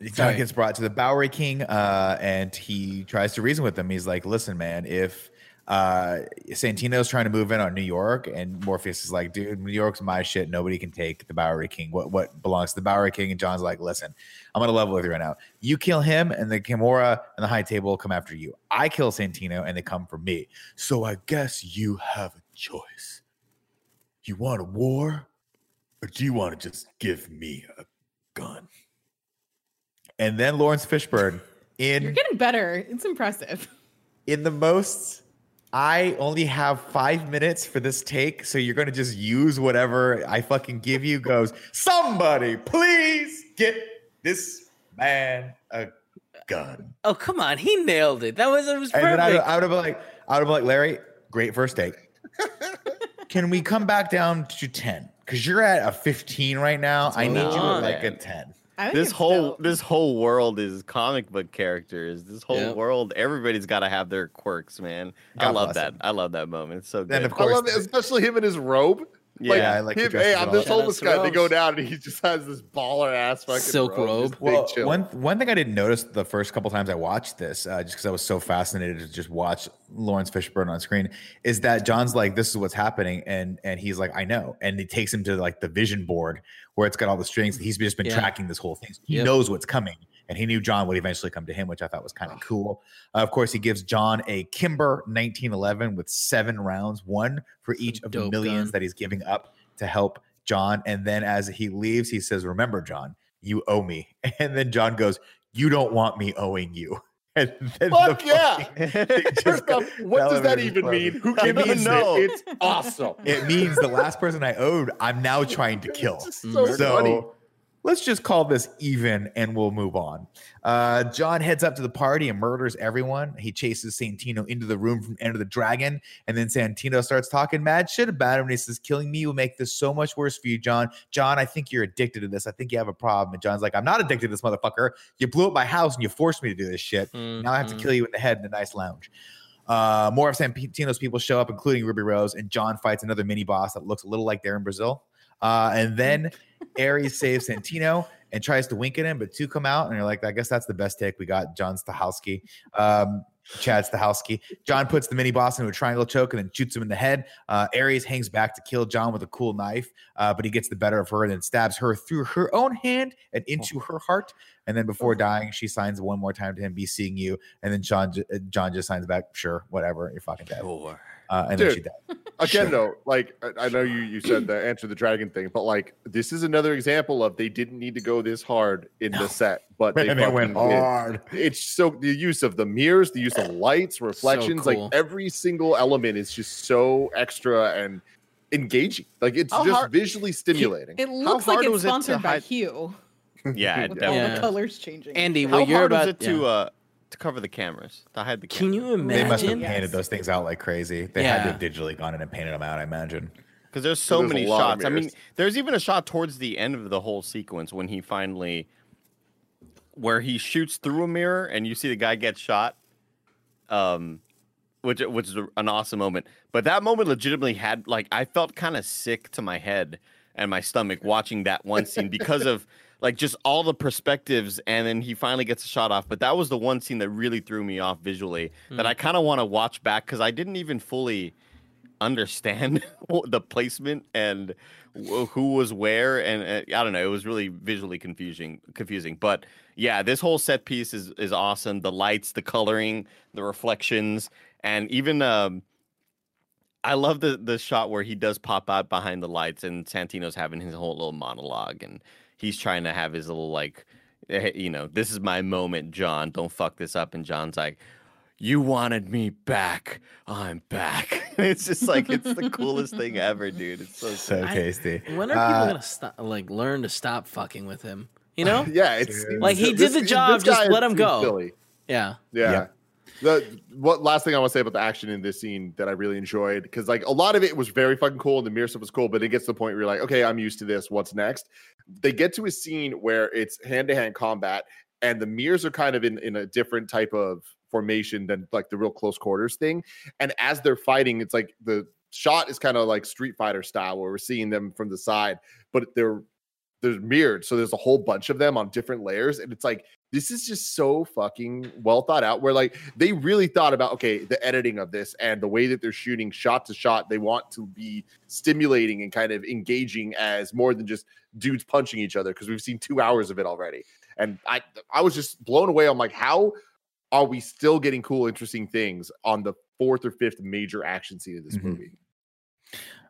John Sorry. gets brought to the Bowery King, uh, and he tries to reason with him. He's like, "Listen, man, if uh, Santino's trying to move in on New York, and Morpheus is like, dude, New York's my shit. Nobody can take the Bowery King. What what belongs to the Bowery King?" And John's like, "Listen, I'm gonna level with you right now. You kill him, and the Camorra and the High Table will come after you. I kill Santino, and they come for me. So I guess you have a choice. You want a war, or do you want to just give me a gun?" And then Lawrence Fishburne in You're getting better. It's impressive. in the most. I only have five minutes for this take, so you're gonna just use whatever I fucking give you. Goes somebody, please get this man a gun. Oh come on, he nailed it. That was it was And then I, perfect. I would have been like, I would have been like, Larry, great first take. Can we come back down to ten? Because you're at a 15 right now. I need you at like a man. 10. I This whole dope. this whole world is comic book characters. This whole Yep. world, everybody's got to have their quirks, man. I love that. him. I love that moment. It's so good. Then of course, I course, love it, especially him in his robe. yeah, Yeah, I like the him, hey, as I'm this Shout homeless to guy. They go down and he just has this baller ass fucking Silk robe. Just big Well, one one thing I didn't notice the first couple times I watched this, uh, just because I was so fascinated to just watch Laurence Fishburne on screen, is that John's like, "This is what's happening," and and he's like, "I know," and he takes him to like the vision board where it's got all the strings. He's just been Yeah. tracking this whole thing. So he Yep. knows what's coming, and he knew John would eventually come to him, which I thought was kind of cool. Uh, of course, he gives John a Kimber 1911 with seven rounds, one for each of the millions gun. that he's giving up to help John. And then as he leaves, he says, Remember, John, you owe me. And then John goes, You don't want me owing you. And then Fuck the yeah. fucking thing just First off, what does that even closes. mean? Who It can means know? that- It's awesome. It means the last person I owed, I'm now trying to kill. It's so, So funny. Let's just call this even and we'll move on. Uh, John heads up to the party and murders everyone. He chases Santino into the room from Enter the Dragon. And then Santino starts talking mad shit about him. And he says, Killing me will make this so much worse for you, John. John, I think you're addicted to this. I think you have a problem. And John's like, I'm not addicted to this motherfucker. You blew up my house and you forced me to do this shit. Now I have to Mhm. kill you in the head in a nice lounge. Uh, more of Santino's people show up, including Ruby Rose, and John fights another mini boss that looks a little like they're in Brazil. Uh, and then Ares saves Santino and tries to wink at him, but two come out and you're like, I guess that's the best take we got. John Stahelski, um, Chad Stahelski. John puts the mini boss into a triangle choke and then shoots him in the head. Uh, Ares hangs back to kill John with a cool knife, uh, but he gets the better of her and then stabs her through her own hand and into her heart. And then before dying, she signs one more time to him, "Be seeing you." And then John, uh, John just signs back, "Sure, whatever, you're fucking dead." Uh, and then Dude. she died. again Sure. though, like I- I know you you said the Enter the Dragon thing, but like this is another example of they didn't need to go this hard in the set, but they And it went fucking did. hard. It's so the use of the mirrors, the use of lights, reflections, cool. like every single element is just so extra and engaging. Like it's How just hard- visually stimulating. It looks like it's was it sponsored by hide- Hue Yeah, with all Yeah. the colors changing. Andy, How you're hard about was it to yeah. uh to cover the cameras to hide the Can cameras? you They must have imagine? Yes. painted those things out like crazy. They had to have digitally gone in and painted them out, I imagine. Because there's so There's many shots. I mean, there's even a shot towards the end of the whole sequence when he finally, where he shoots through a mirror and you see the guy get shot, um, which which is an awesome moment. But that moment legitimately had like I felt kind of sick to my head and my stomach watching that one scene because of like just all the perspectives and then he finally gets a shot off. But that was the one scene that really threw me off visually that i kind of want to watch back because i didn't even fully understand the placement and who was where and uh, i don't know it was really visually confusing confusing. But yeah this whole set piece is is awesome. The lights the coloring the reflections and even um I love the the shot where he does pop out behind the lights and Santino's having his whole little monologue and he's trying to have his little like eh, you know, this is my moment, John. Don't fuck this up and John's like you wanted me back. I'm back. it's just like it's the coolest thing ever, dude. It's so So I- tasty. When are people Uh, gonna stop? Like, learn to stop fucking with him? You know? yeah, it's Like, he did this- the job, just let him go. silly. yeah. Yeah. Yep. The what last thing I want to say about the action in this scene that I really enjoyed because like a lot of it was very fucking cool and the mirror stuff was cool, but it gets to the point where you're like, okay, I'm used to this. What's next? They get to a scene where it's hand to hand combat and the mirrors are kind of in in a different type of formation than like the real close quarters thing. And as they're fighting, it's like the shot is kind of like Street Fighter style where we're seeing them from the side, but they're they're mirrored. So there's a whole bunch of them on different layers. And it's like, this is just so fucking well thought out. Where like they really thought about, okay, the editing of this and the way that they're shooting shot to shot, they want to be stimulating and kind of engaging as more than just dudes punching each other because we've seen two hours of it already. And I I was just blown away. I'm like, how are we still getting cool, interesting things on the fourth or fifth major action scene of this Mhm. movie?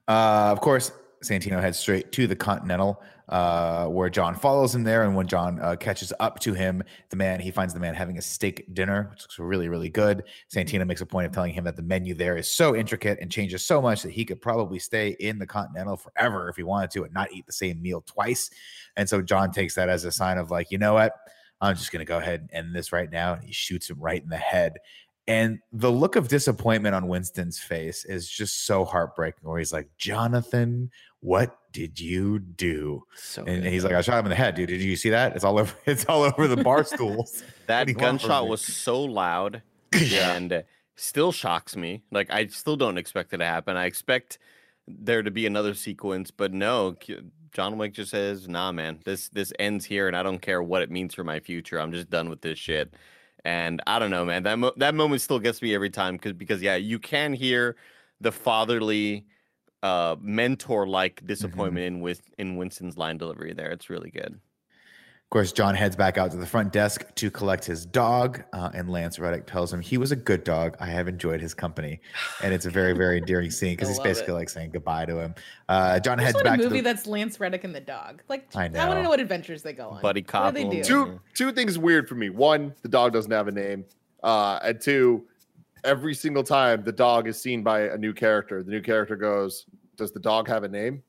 Uh, of course, Santino heads straight to the Continental, uh, where John follows him there. And when John uh, catches up to him, the man he finds the man having a steak dinner, which looks really, really good. Santino makes a point of telling him that the menu there is so intricate and changes so much that he could probably stay in the Continental forever if he wanted to and not eat the same meal twice. And so John takes that as a sign of like, you know what? I'm just going to go ahead and end this right now. And he shoots him right in the head. And the look of disappointment on Winston's face is just so heartbreaking, where he's like, Jonathan, what did you do? So And good, he's like, I shot him in the head, dude. Did you see that? It's all over, it's all over the bar stools. That What do you want from gunshot was so loud and still shocks me. Like I still don't expect it to happen. I expect there to be another sequence, but no. John Wick just says, "Nah, man. This this ends here, and I don't care what it means for my future. I'm just done with this shit." And I don't know, man. That mo- that moment still gets me every time because because yeah, you can hear the fatherly, uh, mentor like disappointment in with in Winston's line delivery. There, it's really good. Of course, John heads back out to the front desk to collect his dog, uh, and Lance Reddick tells him he was a good dog. I have enjoyed his company, and it's a very, very endearing scene because he's basically it. like saying goodbye to him. Uh, John I just heads want a back to movie the. that's Lance Reddick and the dog. Like, I I, want to know what adventures they go on. Buddy What cop do they do? two two things weird for me. One, the dog doesn't have a name. Uh, and two, every single time the dog is seen by a new character, the new character goes, "Does the dog have a name?"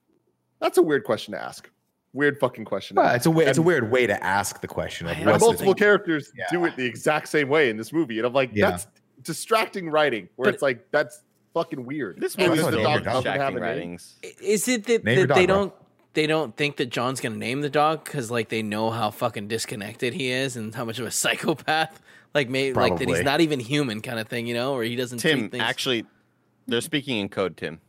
That's a weird question to ask. Weird fucking question. Well, it's a way, it's a weird way to ask the question of And multiple characters Yeah. do it the exact same way in this movie, and I'm like, Yeah. that's distracting writing. Where But- it's like that's fucking weird. This Yeah, movie is the dog do. doesn't have distracting a name. writings. Is it that, that they dog, bro. don't they don't think that John's gonna name the dog because like they know how fucking disconnected he is and how much of a psychopath like maybe like that he's not even human kind of thing, you know, or he doesn't Tim, treat things. actually, they're speaking in code. Tim,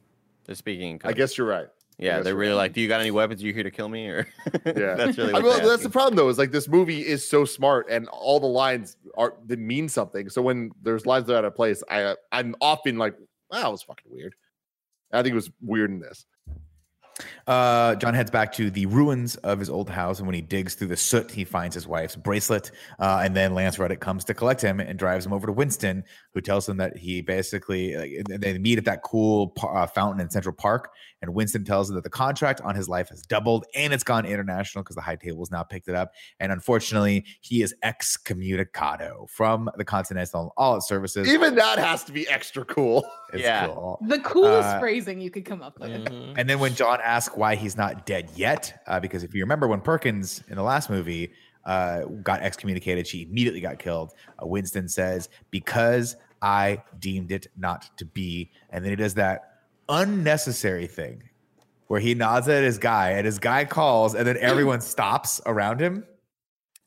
they're speaking in code. I guess you're right. Yeah, they're really like, "Do you got any weapons? you here to kill me?" Or Yeah, that's really I mean, that's the problem though. Is like this movie is so smart, and all the lines are that mean something. So when there's lines that are out of place, I I'm often like, wow, that was fucking weird. I think it was weird in this. Uh, John heads back to the ruins of his old house, and when he digs through the soot, he finds his wife's bracelet. Uh, and then Lance Reddick comes to collect him and drives him over to Winston, who tells him that he basically like, they meet at that cool uh, fountain in Central Park. And Winston tells him that the contract on his life has doubled and it's gone international because the high tables now picked it up. And unfortunately, he is excommunicado from the Continental All Its Services. Even that has to be extra cool. It's Yeah. cool. The coolest Uh, phrasing you could come up with. Mhm. And then when John asks why he's not dead yet, uh, because if you remember when Perkins in the last movie uh, got excommunicated, she immediately got killed. Uh, Winston says, "Because I deemed it not to be," and then he does that unnecessary thing where he nods at his guy, and his guy calls, and then everyone stops around him,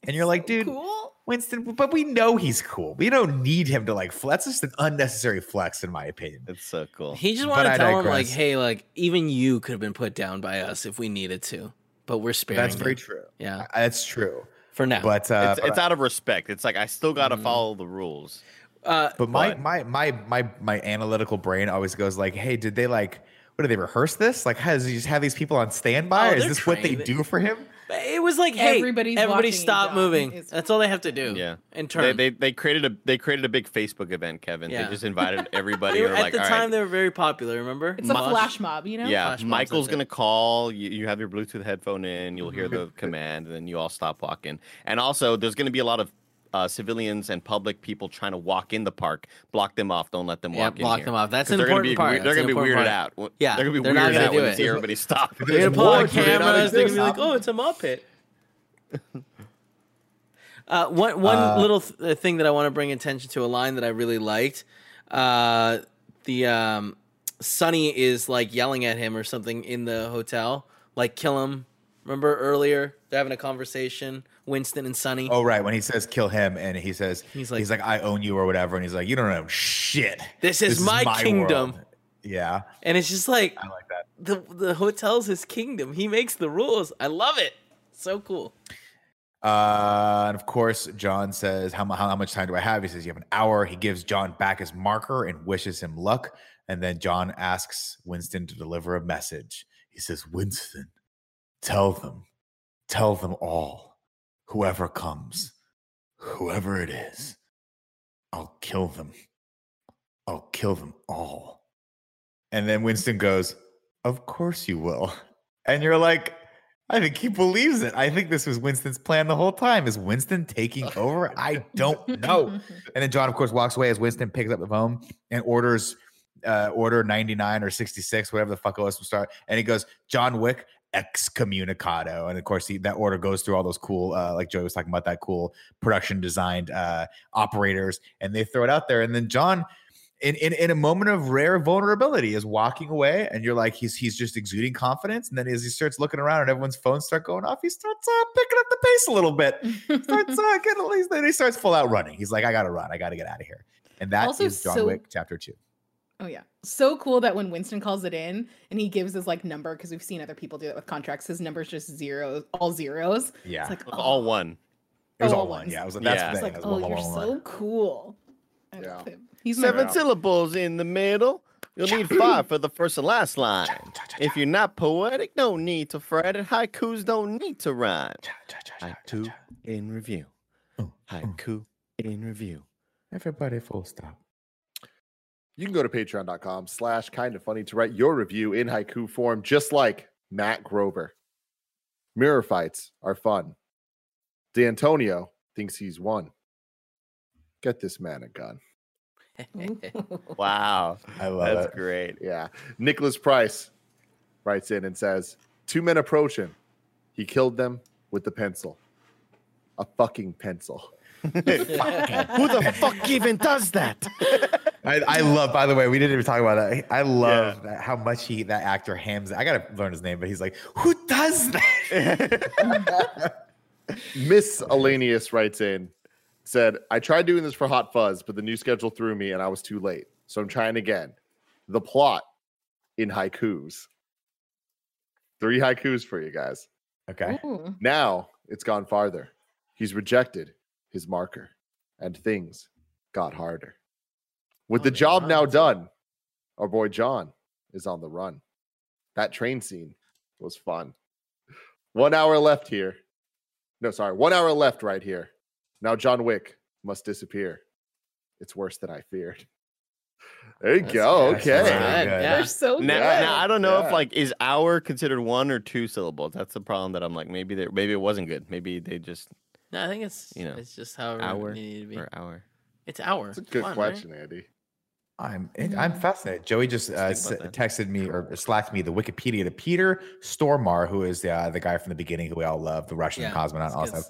and you're like, "Dude, Cool. Winston," but we know he's cool. We don't need him to like flex. That's just an unnecessary flex, in my opinion. It's so cool. He just wanted I to tell him like, hey, like even you could have been put down by us if we needed to, but we're sparing. That's very true. Yeah, That's true. for now. But uh, it's, but it's out of respect. It's like I still got to Mhm. follow the rules. uh, But my But- my my my my analytical brain always goes like, "Hey, did they like? What did they rehearse this? Like, how does he just have these people on standby? Oh, or is they're this what they do for him? it was like, hey, Everybody's everybody stop moving. It's- That's all they have to do. Yeah. and They, turn. they they created a they created a big Facebook event, Kevin. Yeah. They just invited everybody. Were- were at like, the "All time, right, they were very popular. Remember? It's a flash mob, you know? yeah, Flash mobs, Michael's gonna call. You, you have your Bluetooth headphone in. You'll hear mm-hmm. the command, and then you all stop walking. And also, there's gonna be a lot of uh, civilians and public people trying to walk in the park. Block them off. Don't let them Yeah, walk in. block here. them off. That's an they're gonna important be part. They're gonna be weirded important out. Yeah, they're gonna be they're weirded out do when they see everybody stop. They're gonna pull out more to it. cameras. They're gonna be like, "Oh, it's a Muppet." uh, one one Uh, little th- uh, thing that I want to bring attention to a line that I really liked. Uh, the um, Sonny is like yelling at him or something in the hotel, like "kill him." Remember earlier they're having a conversation, Winston and Sonny. Oh, right. When he says kill him, and he says He's like- he's like I own you or whatever, and he's like you don't know shit. This is my kingdom. world." Yeah, And it's just like I like that. the the hotel's his kingdom. He makes the rules. I love it. So cool. Uh, and of course, John says, how, how much time do I have? He says, You have an hour. He gives John back his marker and wishes him luck. And then John asks Winston to deliver a message. He says, Winston, tell them, tell them all, whoever comes, whoever it is, I'll kill them. I'll kill them all. And then Winston goes, Of course you will. And you're like, I think he believes it. I think this was Winston's plan the whole time. Is Winston taking over? I don't know. And then John, of course, walks away as Winston picks up the phone and orders uh, order 99 or 66, whatever the fuck it was from start. And he goes, John Wick excommunicado. And of course, he, that order goes through all those cool, uh, like Joey was talking about, that cool production designed uh, operators. And they throw it out there. And then John, in, in, in a moment of rare vulnerability, is walking away. And you're like, he's he's just exuding confidence. And then as he starts looking around and everyone's phones start going off, he starts uh, picking up the pace a little bit starts uh, getting at least then he starts full out running. He's like, I gotta run, I gotta get out of here. And that is Also John so- Wick chapter two. Oh yeah, so cool that when Winston calls it in and he gives his like number because we've seen other people do that with contracts. His number's just zero, all zeros. Yeah. It's like It's all oh. one. it was all all one. ones. Yeah, it was that's Yeah. the It's thing. like, It was oh, one, one, you're one, one. so cool. I Yeah. He's Seven Yeah. syllables in the middle. You'll need five for the first and last line. If you're not poetic, no need to fret it. Haikus don't need to rhyme. Haiku in review. Mm, Haiku in review. Everybody full stop. You can go to patreon.com slash kind of funny to write your review in haiku form, just like Matt Grover. Mirror fights are fun. D'Antonio thinks he's won. Get this man a gun. Wow. I love That's it. great. Yeah. Nicholas Price writes in and says, Two men approach him. He killed them with the pencil. A fucking pencil. Who the fuck even does that? I, I love, by the way, we didn't even talk about that. I love that, how much he that actor hams. I gotta learn his name, but he's like, who does that? Miss Alanius writes in, said, I tried doing this for Hot Fuzz, but the new schedule threw me and I was too late. So I'm trying again. The plot in haikus. Three haikus for you guys. okay. Ooh. Now it's gone farther. He's rejected his marker, and things got harder. With oh, the Oh, job now done, our boy John is on the run. That train scene was fun. One hour left here. No, sorry, one hour left right here. Now John Wick must disappear. It's worse than I feared. There you That's go. good. Okay. Good, really good. yeah. They're so Now, Yeah, now I don't know yeah. if like is hour considered one or two syllables. That's the problem that I'm like maybe they maybe it wasn't good. Maybe they just No, I think it's You know, it's just however hour it needed to be. or hour. It's hour. That's a good Come on, question, Andy. I'm I'm fascinated. Joey just uh, s- texted me or slacked me the Wikipedia to Peter Stormare, who is uh, the guy from the beginning who we all love, the Russian Yeah, cosmonaut, it's also,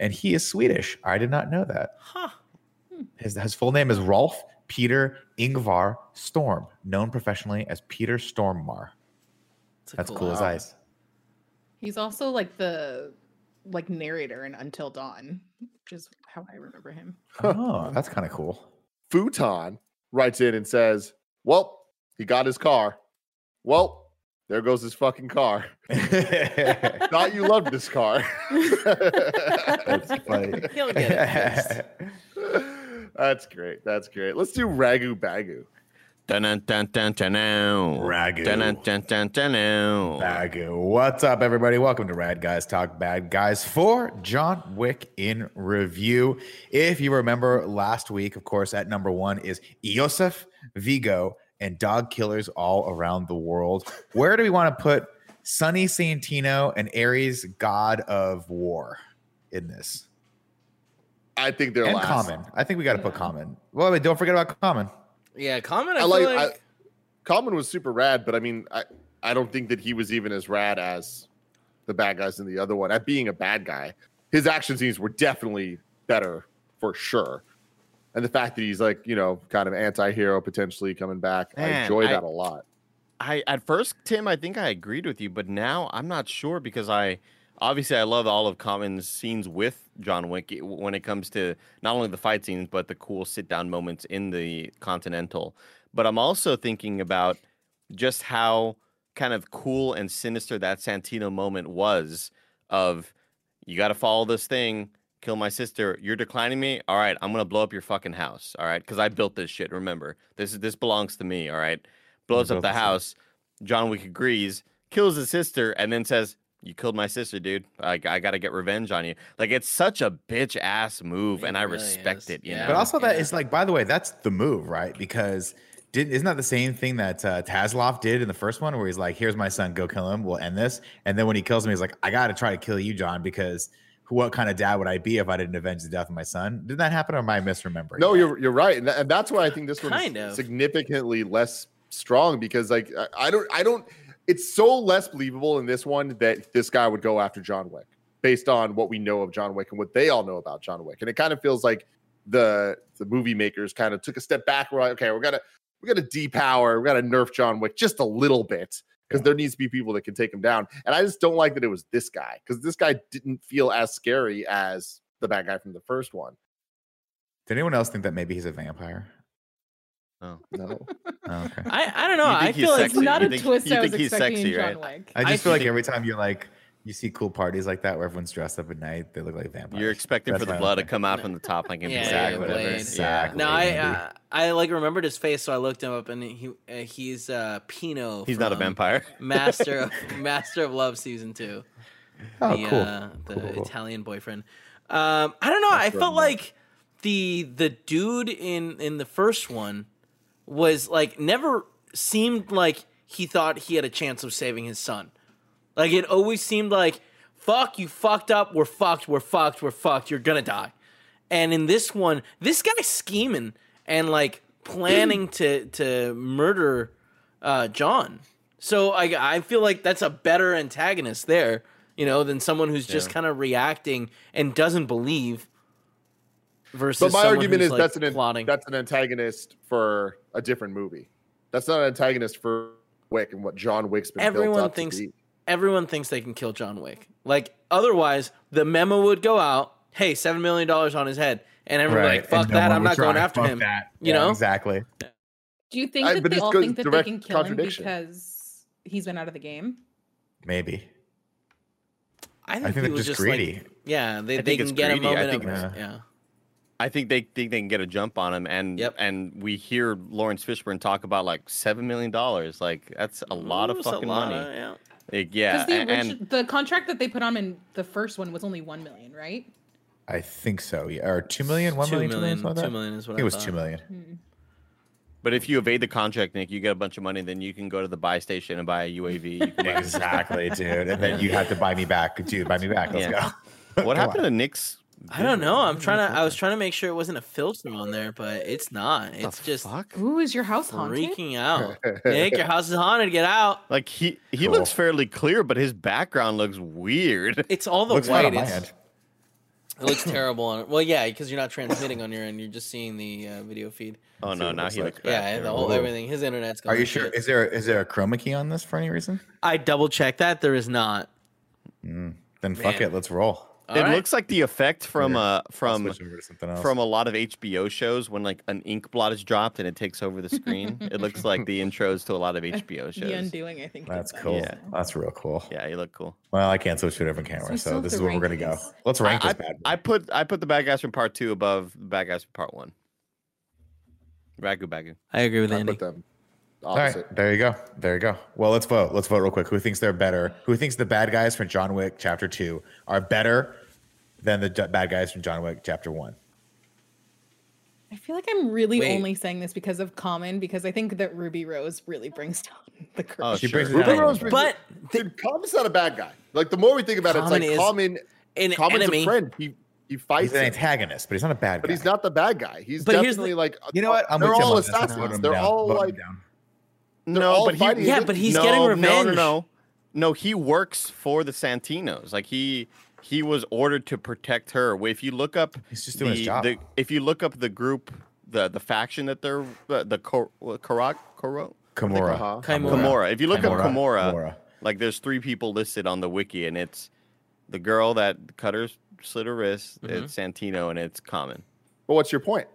and he is Swedish. I did not know that. Huh. His his full name is Rolf Peter Ingvar Storm, known professionally as Peter Stormare. It's That's cool as name. ice. He's also like the like narrator in Until Dawn, which is how I remember him. Oh, that's kind of cool. Futon writes in and says, Well, he got his car. Well, there goes his fucking car. Thought you loved this car. That's funny. He'll get it. That's great. That's great. Let's do Ragu Bagu. Ragu. What's up, everybody? Welcome to Rad Guys Talk Bad Guys for John Wick in review. If you remember last week, of course, at number one is Iosef, Viggo, and dog killers all around the world. Where do we want to put Sonny Santino and Ares, God of War, in this? I think they're and last. Common. I think we got to put Common. Well, don't forget about Common. Yeah, Common. I, I like, like, I, Common was super rad, but I mean, I, I don't think that he was even as rad as the bad guys in the other one. At being a bad guy, his action scenes were definitely better for sure. And the fact that he's like, you know, kind of anti-hero potentially coming back, I enjoy that a lot. I at first, Tim, I think I agreed with you, but now I'm not sure because I obviously I love all of Common's scenes with John Wick when it comes to not only the fight scenes but the cool sit down moments in the Continental. But I'm also thinking about just how kind of cool and sinister that Santino moment was of you got to follow this thing, kill my sister. You're declining me. All right, I'm gonna blow up your fucking house. All right, because I built this shit. Remember, this is this belongs to me. All right, blows up the house. John Wick agrees, kills his sister, and then says, "You killed my sister, dude. I, I got to get revenge on you." Like it's such a bitch ass move, It and I really respect is. it. You Yeah. know, But also that Yeah. is like, by the way, that's the move, right? Because did, isn't that the same thing that uh, Tarasov did in the first one, where he's like, "Here's my son, go kill him. We'll end this." And then when he kills him, he's like, "I got to try to kill you, John, because what kind of dad would I be if I didn't avenge the death of my son?" Did that happen, or am I misremembering? No, that? you're you're right, and, tha- and that's why I think this one's Kind of. significantly less strong because like I, I don't I don't. It's so less believable in this one that this guy would go after John Wick based on what we know of John Wick and what they all know about John Wick, and it kind of feels like the the movie makers kind of took a step back. We're like, okay, we're gonna we got to depower, we got to nerf John Wick just a little bit because there needs to be people that can take him down. And I just don't like that it was this guy because this guy didn't feel as scary as the bad guy from the first one. Did anyone else think that maybe he's a vampire? Oh. No. Oh, okay. I, I don't know. I feel like It's not You a think- twist you I was think he's expecting sexy, in John right? Wick. I just I feel like every time you're like, you see cool parties like that where everyone's dressed up at night, they look like vampires. you're expecting That's for the blood to come out from the top like in Yeah, Exactly. or whatever. Blade. Exactly. No, I uh, I like remembered his face, so I looked him up, and he uh, he's uh, Pino. He's not a vampire. Master of Master of Love season two. Oh, the, cool. uh, the Cool, cool. Italian boyfriend. Um, I don't know. I felt like the the dude in in the first one was like never seemed like he thought he had a chance of saving his son. Like it always seemed like, fuck, you fucked up. We're fucked. We're fucked. We're fucked. You're gonna die. And in this one, this guy's scheming and like planning to to murder uh, John. So I I feel like that's a better antagonist there, you know, than someone who's just Yeah. kind of reacting and doesn't believe. Versus But my argument is like, that's an plotting. that's an antagonist for a different movie. That's not an antagonist for Wick and what John Wick's been built Everyone up thinks to be. everyone thinks they can kill John Wick. Like otherwise, the memo would go out. Hey, seven million dollars on his head, and everyone's like, "Fuck no that! one I'm not going after Fuck him." that. You Yeah, know? exactly. Do you think I- that but they all think that they can kill him because he's been out of the game? Maybe. I think, I think he they're was just like- greedy. yeah, they, I they can get greedy. a I moment think of it's- yeah. I think they think they can get a jump on him, and Yep. and we hear Laurence Fishburne talk about like seven million dollars. Like that's a lot Ooh, of fucking lot money. of- yeah. Like, yeah, Because the, and, and origi- the contract that they put on in the first one was only one million, right? I think so. Yeah, or two million, one Two million, two million, million, something like two is what think I it was thought. two million. Hmm. but if you evade the contract, Nick, you get a bunch of money. Then you can go to the buy station and buy a UAV. Buy- Exactly, dude. And then you have to buy me back, dude. Buy me back. Let's Yeah. go. what happened on. to Nick's? I don't know. I'm trying to. I was trying to make sure it wasn't a filter on there, but it's not. The It's just fuck? Ooh, is your house haunted? freaking out. Nick, your house is haunted. Get out. Like he he Cool. looks fairly clear, but his background looks weird. It's all the Looks fine white. my It's, end. it looks terrible on it. Well, yeah, because you're not transmitting on your end. You're just seeing the uh, video feed. Oh see no, what it now looks he like. looks bad. Yeah, the whole Whoa. everything. His internet's going. Are you to sure? shit. Is there is there a chroma key on this for any reason? I double checked that. There is not. Then fuck Man. it. Let's roll. All it right. looks like the effect from Here, uh from switch over to something else. from a lot of HBO shows when like an ink blot is dropped and it takes over the screen. it looks like the intros to a lot of HBO shows. The undoing, I think. That's cool. Yeah. That's real cool. Yeah, you look cool. Well, I can't switch to a different we camera, still so this is where we're gonna go. Let's rank I, this bad. boy. I put I put the bad guys from part two above the bad guys from part one. Ragu bagu. I agree with I Andy. put them All right, opposite. there you go. There you go. Well, let's vote. Let's vote real quick. Who thinks they're better? Who thinks the bad guys from John Wick Chapter Two are better than the d- bad guys from John Wick Chapter One? I feel like I'm really Wait. only saying this because of Common, because I think that Ruby Rose really brings down the curve. Oh, She sure. brings Ruby down. Rose brings But Dude, Common's not a bad guy. Like the more we think about it, it's Common like is Common. an Common's enemy. a friend. He he fights, He's an antagonist, but he's not a bad guy. but he's not the bad guy. He's But definitely the- like You know what? I'm they're all on this. Let's vote assassins. him They're all Vote him like down. They're No, all but he, Yeah, but he's no, getting No, revenge. no, no. No, he works for the Santinos. Like he he was ordered to protect her. If you look up He's just doing the, his job. the if you look up the group the the faction that they're the the Kor- Karak Koro Kimura. Uh-huh. Kimura. Kimura. If you look up Kimura. Kimura, Kimura. like there's three people listed on the wiki, and it's the girl that cut her slit her wrist. Mm-hmm. It's Santino, and it's Common. But what's your point?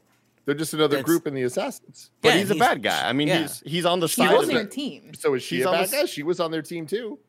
They're just another That's- group in the assassins. But Yeah, he's a bad guy. I mean, yeah. he's he's on the She side was of on your it. team. So is she She's a bad the guy? She was on their team too.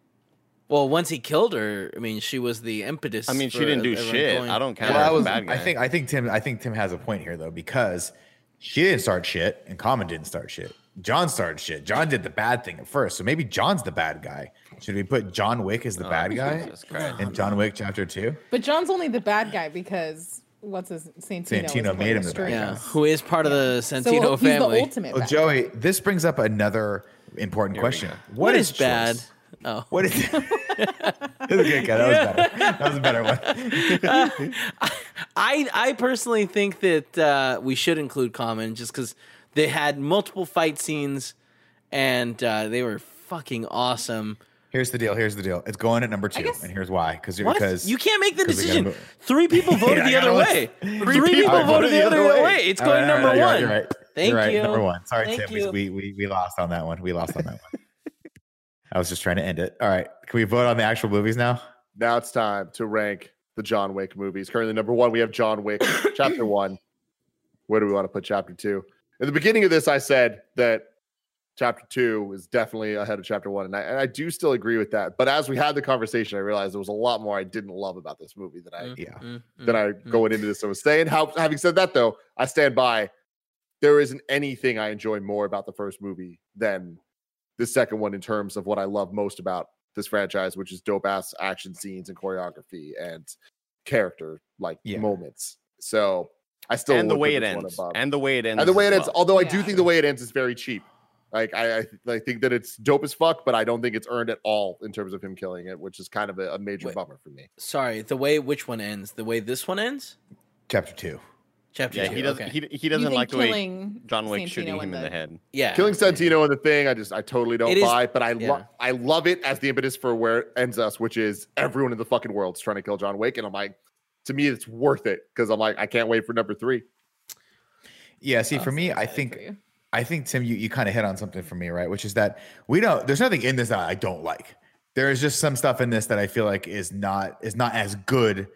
Well, once he killed her, I mean, she was the impetus. I mean, she didn't do shit. going- I don't count Well, her I as a was. bad guy. I think. I think Tim. I think Tim has a point here though because she didn't start shit and Common didn't start shit. John started shit. John did the bad thing at first, so maybe John's the bad guy. Should we put John Wick as the Oh, bad guy Christ. in John Wick Chapter Two? But John's only the bad guy because what's his Santino? is Santino made him the bad pulling guy. Yeah, who is part of the Santino So Santino he's the ultimate. Well, bad Joey, this brings up another important Here question. go. what is choice? bad? Oh, What is? that was a good guy. That was better. That was a better one. I I personally think that uh, we should include Common just because they had multiple fight scenes and uh, they were fucking awesome. Here's the deal. Here's the deal. It's going at number two, guess- and here's why. Because because you can't make the decision. go- Three people voted Yeah, the other way. listen. Three, people All right, voted the other way. It's going right, number right, you're right, one. You're right. Thank You're right, you. Number one. Sorry, Thank Tim. you. We, we we lost on that one. We lost on that one. I was just trying to end it. All right. Can we vote on the actual movies now? Now it's time to rank the John Wick movies. Currently, number one, we have John Wick, chapter one. Where do we want to put chapter two? In the beginning of this, I said that chapter two is definitely ahead of chapter one, and I, and I do still agree with that. But as we had the conversation, I realized there was a lot more I didn't love about this movie than I Mm, Yeah. mm, that mm, I mm. going into this I was saying. How having said that though, I stand by. There isn't anything I enjoy more about the first movie than the second one in terms of what I love most about this franchise, which is dope ass action scenes and choreography and character like Yeah. moments. So I still and the way it ends. above. And the way it ends. and the way as it ends. well. Although I do think the way it ends is very cheap. Like I, I, I think that it's dope as fuck, but I don't think it's earned at all in terms of him killing it, which is kind of a, a major Wait. bummer for me. Sorry, the way which one ends? The way this one ends? Chapter two. Chapter Yeah, two. he doesn't. okay. He, he doesn't like the way killing John Wick Santino shooting him in in the head. yeah. killing Santino in the thing, I just I totally don't It is- buy, but I yeah. love I love it as the impetus for where it ends us, which is everyone in the fucking world's trying to kill John Wick, and I'm like, to me, it's worth it because I'm like, I can't wait for number three. Yeah. See, for me, I think for you. I think Tim, you, you kind of hit on something for me, right? Which is that we don't. There's nothing in this that I don't like. There is just some stuff in this that I feel like is not is not as good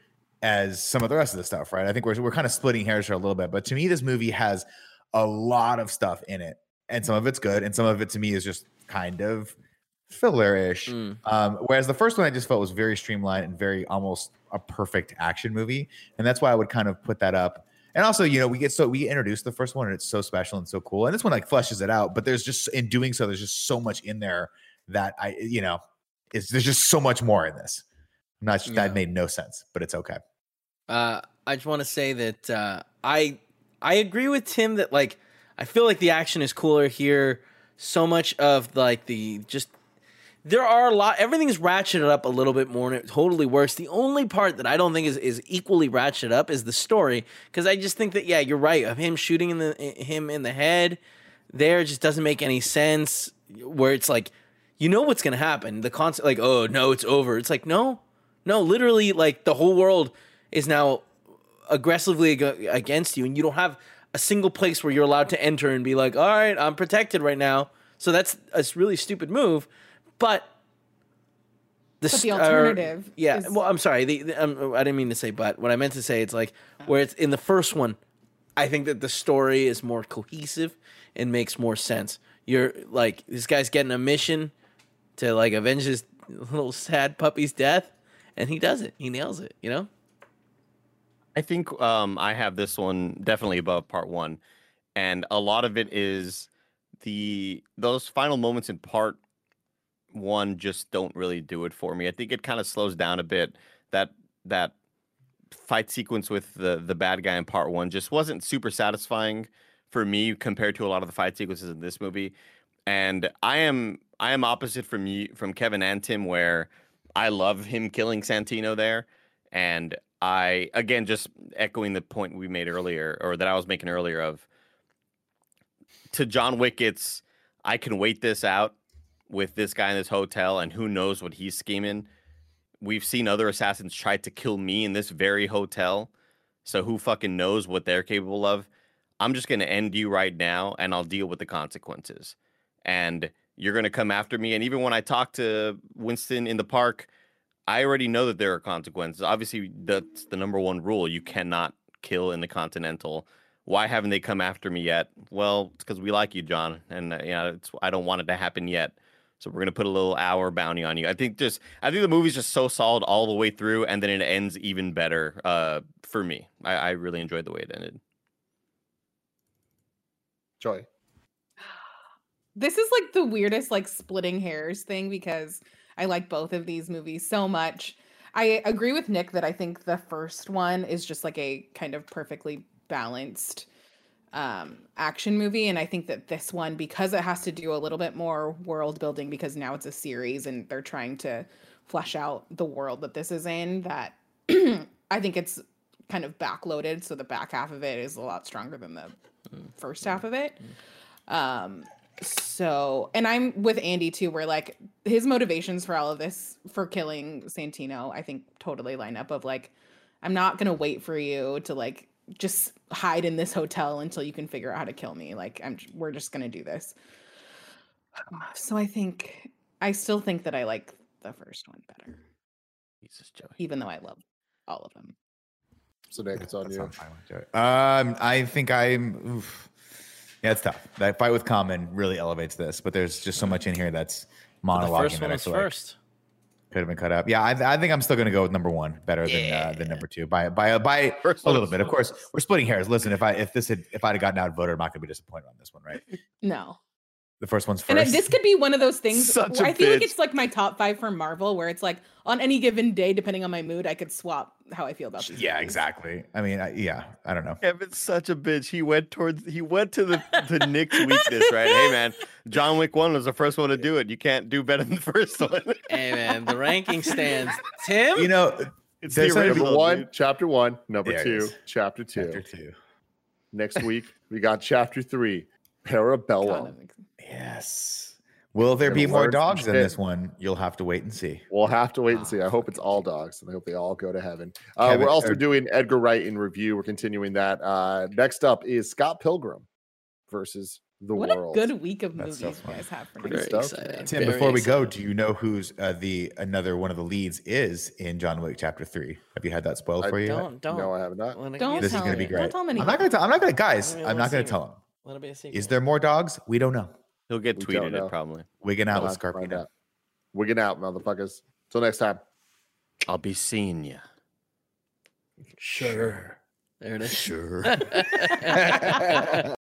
as some of the rest of the stuff, right? I think we're we're kind of splitting hairs here a little bit, but to me, this movie has a lot of stuff in it, and some of it's good, and some of it to me is just kind of filler-ish. Mm. Um, whereas the first one I just felt was very streamlined and very almost a perfect action movie, and that's why I would kind of put that up. And also, you know, we get so we get introduced the first one, and it's so special and so cool. And this one like fleshes it out, but there's just in doing so, there's just so much in there that I, you know, is there's just so much more in this. I'm not Yeah. that made no sense, but it's okay. Uh, I just want to say that uh, I I agree with Tim that like I feel like the action is cooler here. So much of like the just there are a lot everything's ratcheted up a little bit more and it totally works. The only part that I don't think is is equally ratcheted up is the story because I just think that yeah you're right of him shooting in the him in the head there just doesn't make any sense where it's like you know what's gonna happen the concept like oh no it's over. It's like no no literally like the whole world is now aggressively ag- against you and you don't have a single place where you're allowed to enter and be like all right i'm protected right now. So that's a really stupid move but the, But the st- or- alternative yeah is- well i'm sorry the, the, um, i didn't mean to say but. What i meant to say it's like where it's in the first one i think that the story is more cohesive and makes more sense. You're like this guy's getting a mission to like avenge his little sad puppy's death and he does it. He nails it you know? I think um, I have this one definitely above part one, and a lot of it is the those final moments in part one just don't really do it for me. I think it kind of slows down a bit. That that fight sequence with the the bad guy in part one just wasn't super satisfying for me compared to a lot of the fight sequences in this movie. And I am I am opposite from you from Kevin and Tim where I love him killing Santino there. And I again just echoing the point we made earlier or that I was making earlier of to John Wick it's I can wait this out with this guy in this hotel and who knows what he's scheming. We've seen other assassins try to kill me in this very hotel. So who fucking knows what they're capable of? I'm just going to end you right now and I'll deal with the consequences. And you're going to come after me and even when I talk to Winston in the park, I already know that there are consequences. Obviously, that's the number one rule. You cannot kill in the Continental. Why haven't they come after me yet? Well, it's because we like you, John, and uh, you know, it's, I don't want it to happen yet. So we're gonna put a little hour bounty on you. I think just I think the movie's just so solid all the way through, and then it ends even better uh, for me. I, I really enjoyed the way it ended. Joy. this is like the weirdest like splitting hairs thing because I like both of these movies so much. I agree with Nick that I think the first one is just like a kind of perfectly balanced um action movie and I think that this one because it has to do a little bit more world building because now it's a series and they're trying to flesh out the world that this is in that I think it's kind of backloaded so the back half of it is a lot stronger than the first half of it. Um so and I'm with Andy too where like his motivations for all of this for killing Santino I think totally line up of like I'm not going to wait for you to like just hide in this hotel until you can figure out how to kill me like I'm we're just going to do this. So I think I still think that I like the first one better Jesus, Joey. even though I love all of them. So Nick, it's on That's you. not Joey. Um, I think I'm. Oof. Yeah, it's tough. That fight with Common really elevates this, but there's just so much in here that's the monologuing first that one I was like first could have been cut up. Yeah, I, I think I'm still going to go with number one, better than uh, than number two by by by First a little was bit. Of course, we're splitting hairs. Listen, if I if this had if I'd have gotten outvoted, I'm not going to be disappointed on this one, right? No. The first one's And first. it- this could be one of those things. Such where a I feel like it's like my top five for Marvel, where it's like on any given day, depending on my mood, I could swap how I feel about these. yeah, movies. exactly. I mean, I, yeah, I don't know. Kevin's such a bitch. He went towards he went to the the Nick's weakness, right? Hey man, John Wick one was the first one to do it. You can't do better than the first one. hey man the ranking stands tim You know, It's the Number original, one, dude. chapter one. Number There two, chapter two. chapter two. Next week, we got chapter three, God, Parabellum. I'm ex- Yes. Will there Gonna be more dogs in this one? You'll have to wait and see. We'll have to wait and Oh, see. I hope it's all dogs, and I hope they all go to heaven. Uh, Kevin, we're also or- doing Edgar Wright in review. We're continuing that. Uh, next up is Scott Pilgrim versus the What world. a good week of That's movies so you guys have for Pretty next Very excited. Tim, Very before we go, do you know who's uh, the another one of the leads is in John Wick Chapter Three? Have you had that spoiled I for you? don't don't No, I have not. Let it Don't be a This is going to be great. Don't tell me I'm not going to tell. I'm not going to, guys. I'm not going to tell him. Let it be a secret. Is there more dogs? We don't know. He'll get We tweeted it probably. Wigging out We'll with have to find Scarpino. out. Wigging out, motherfuckers. Till next time. I'll be seeing you. Sure. There it is. Sure.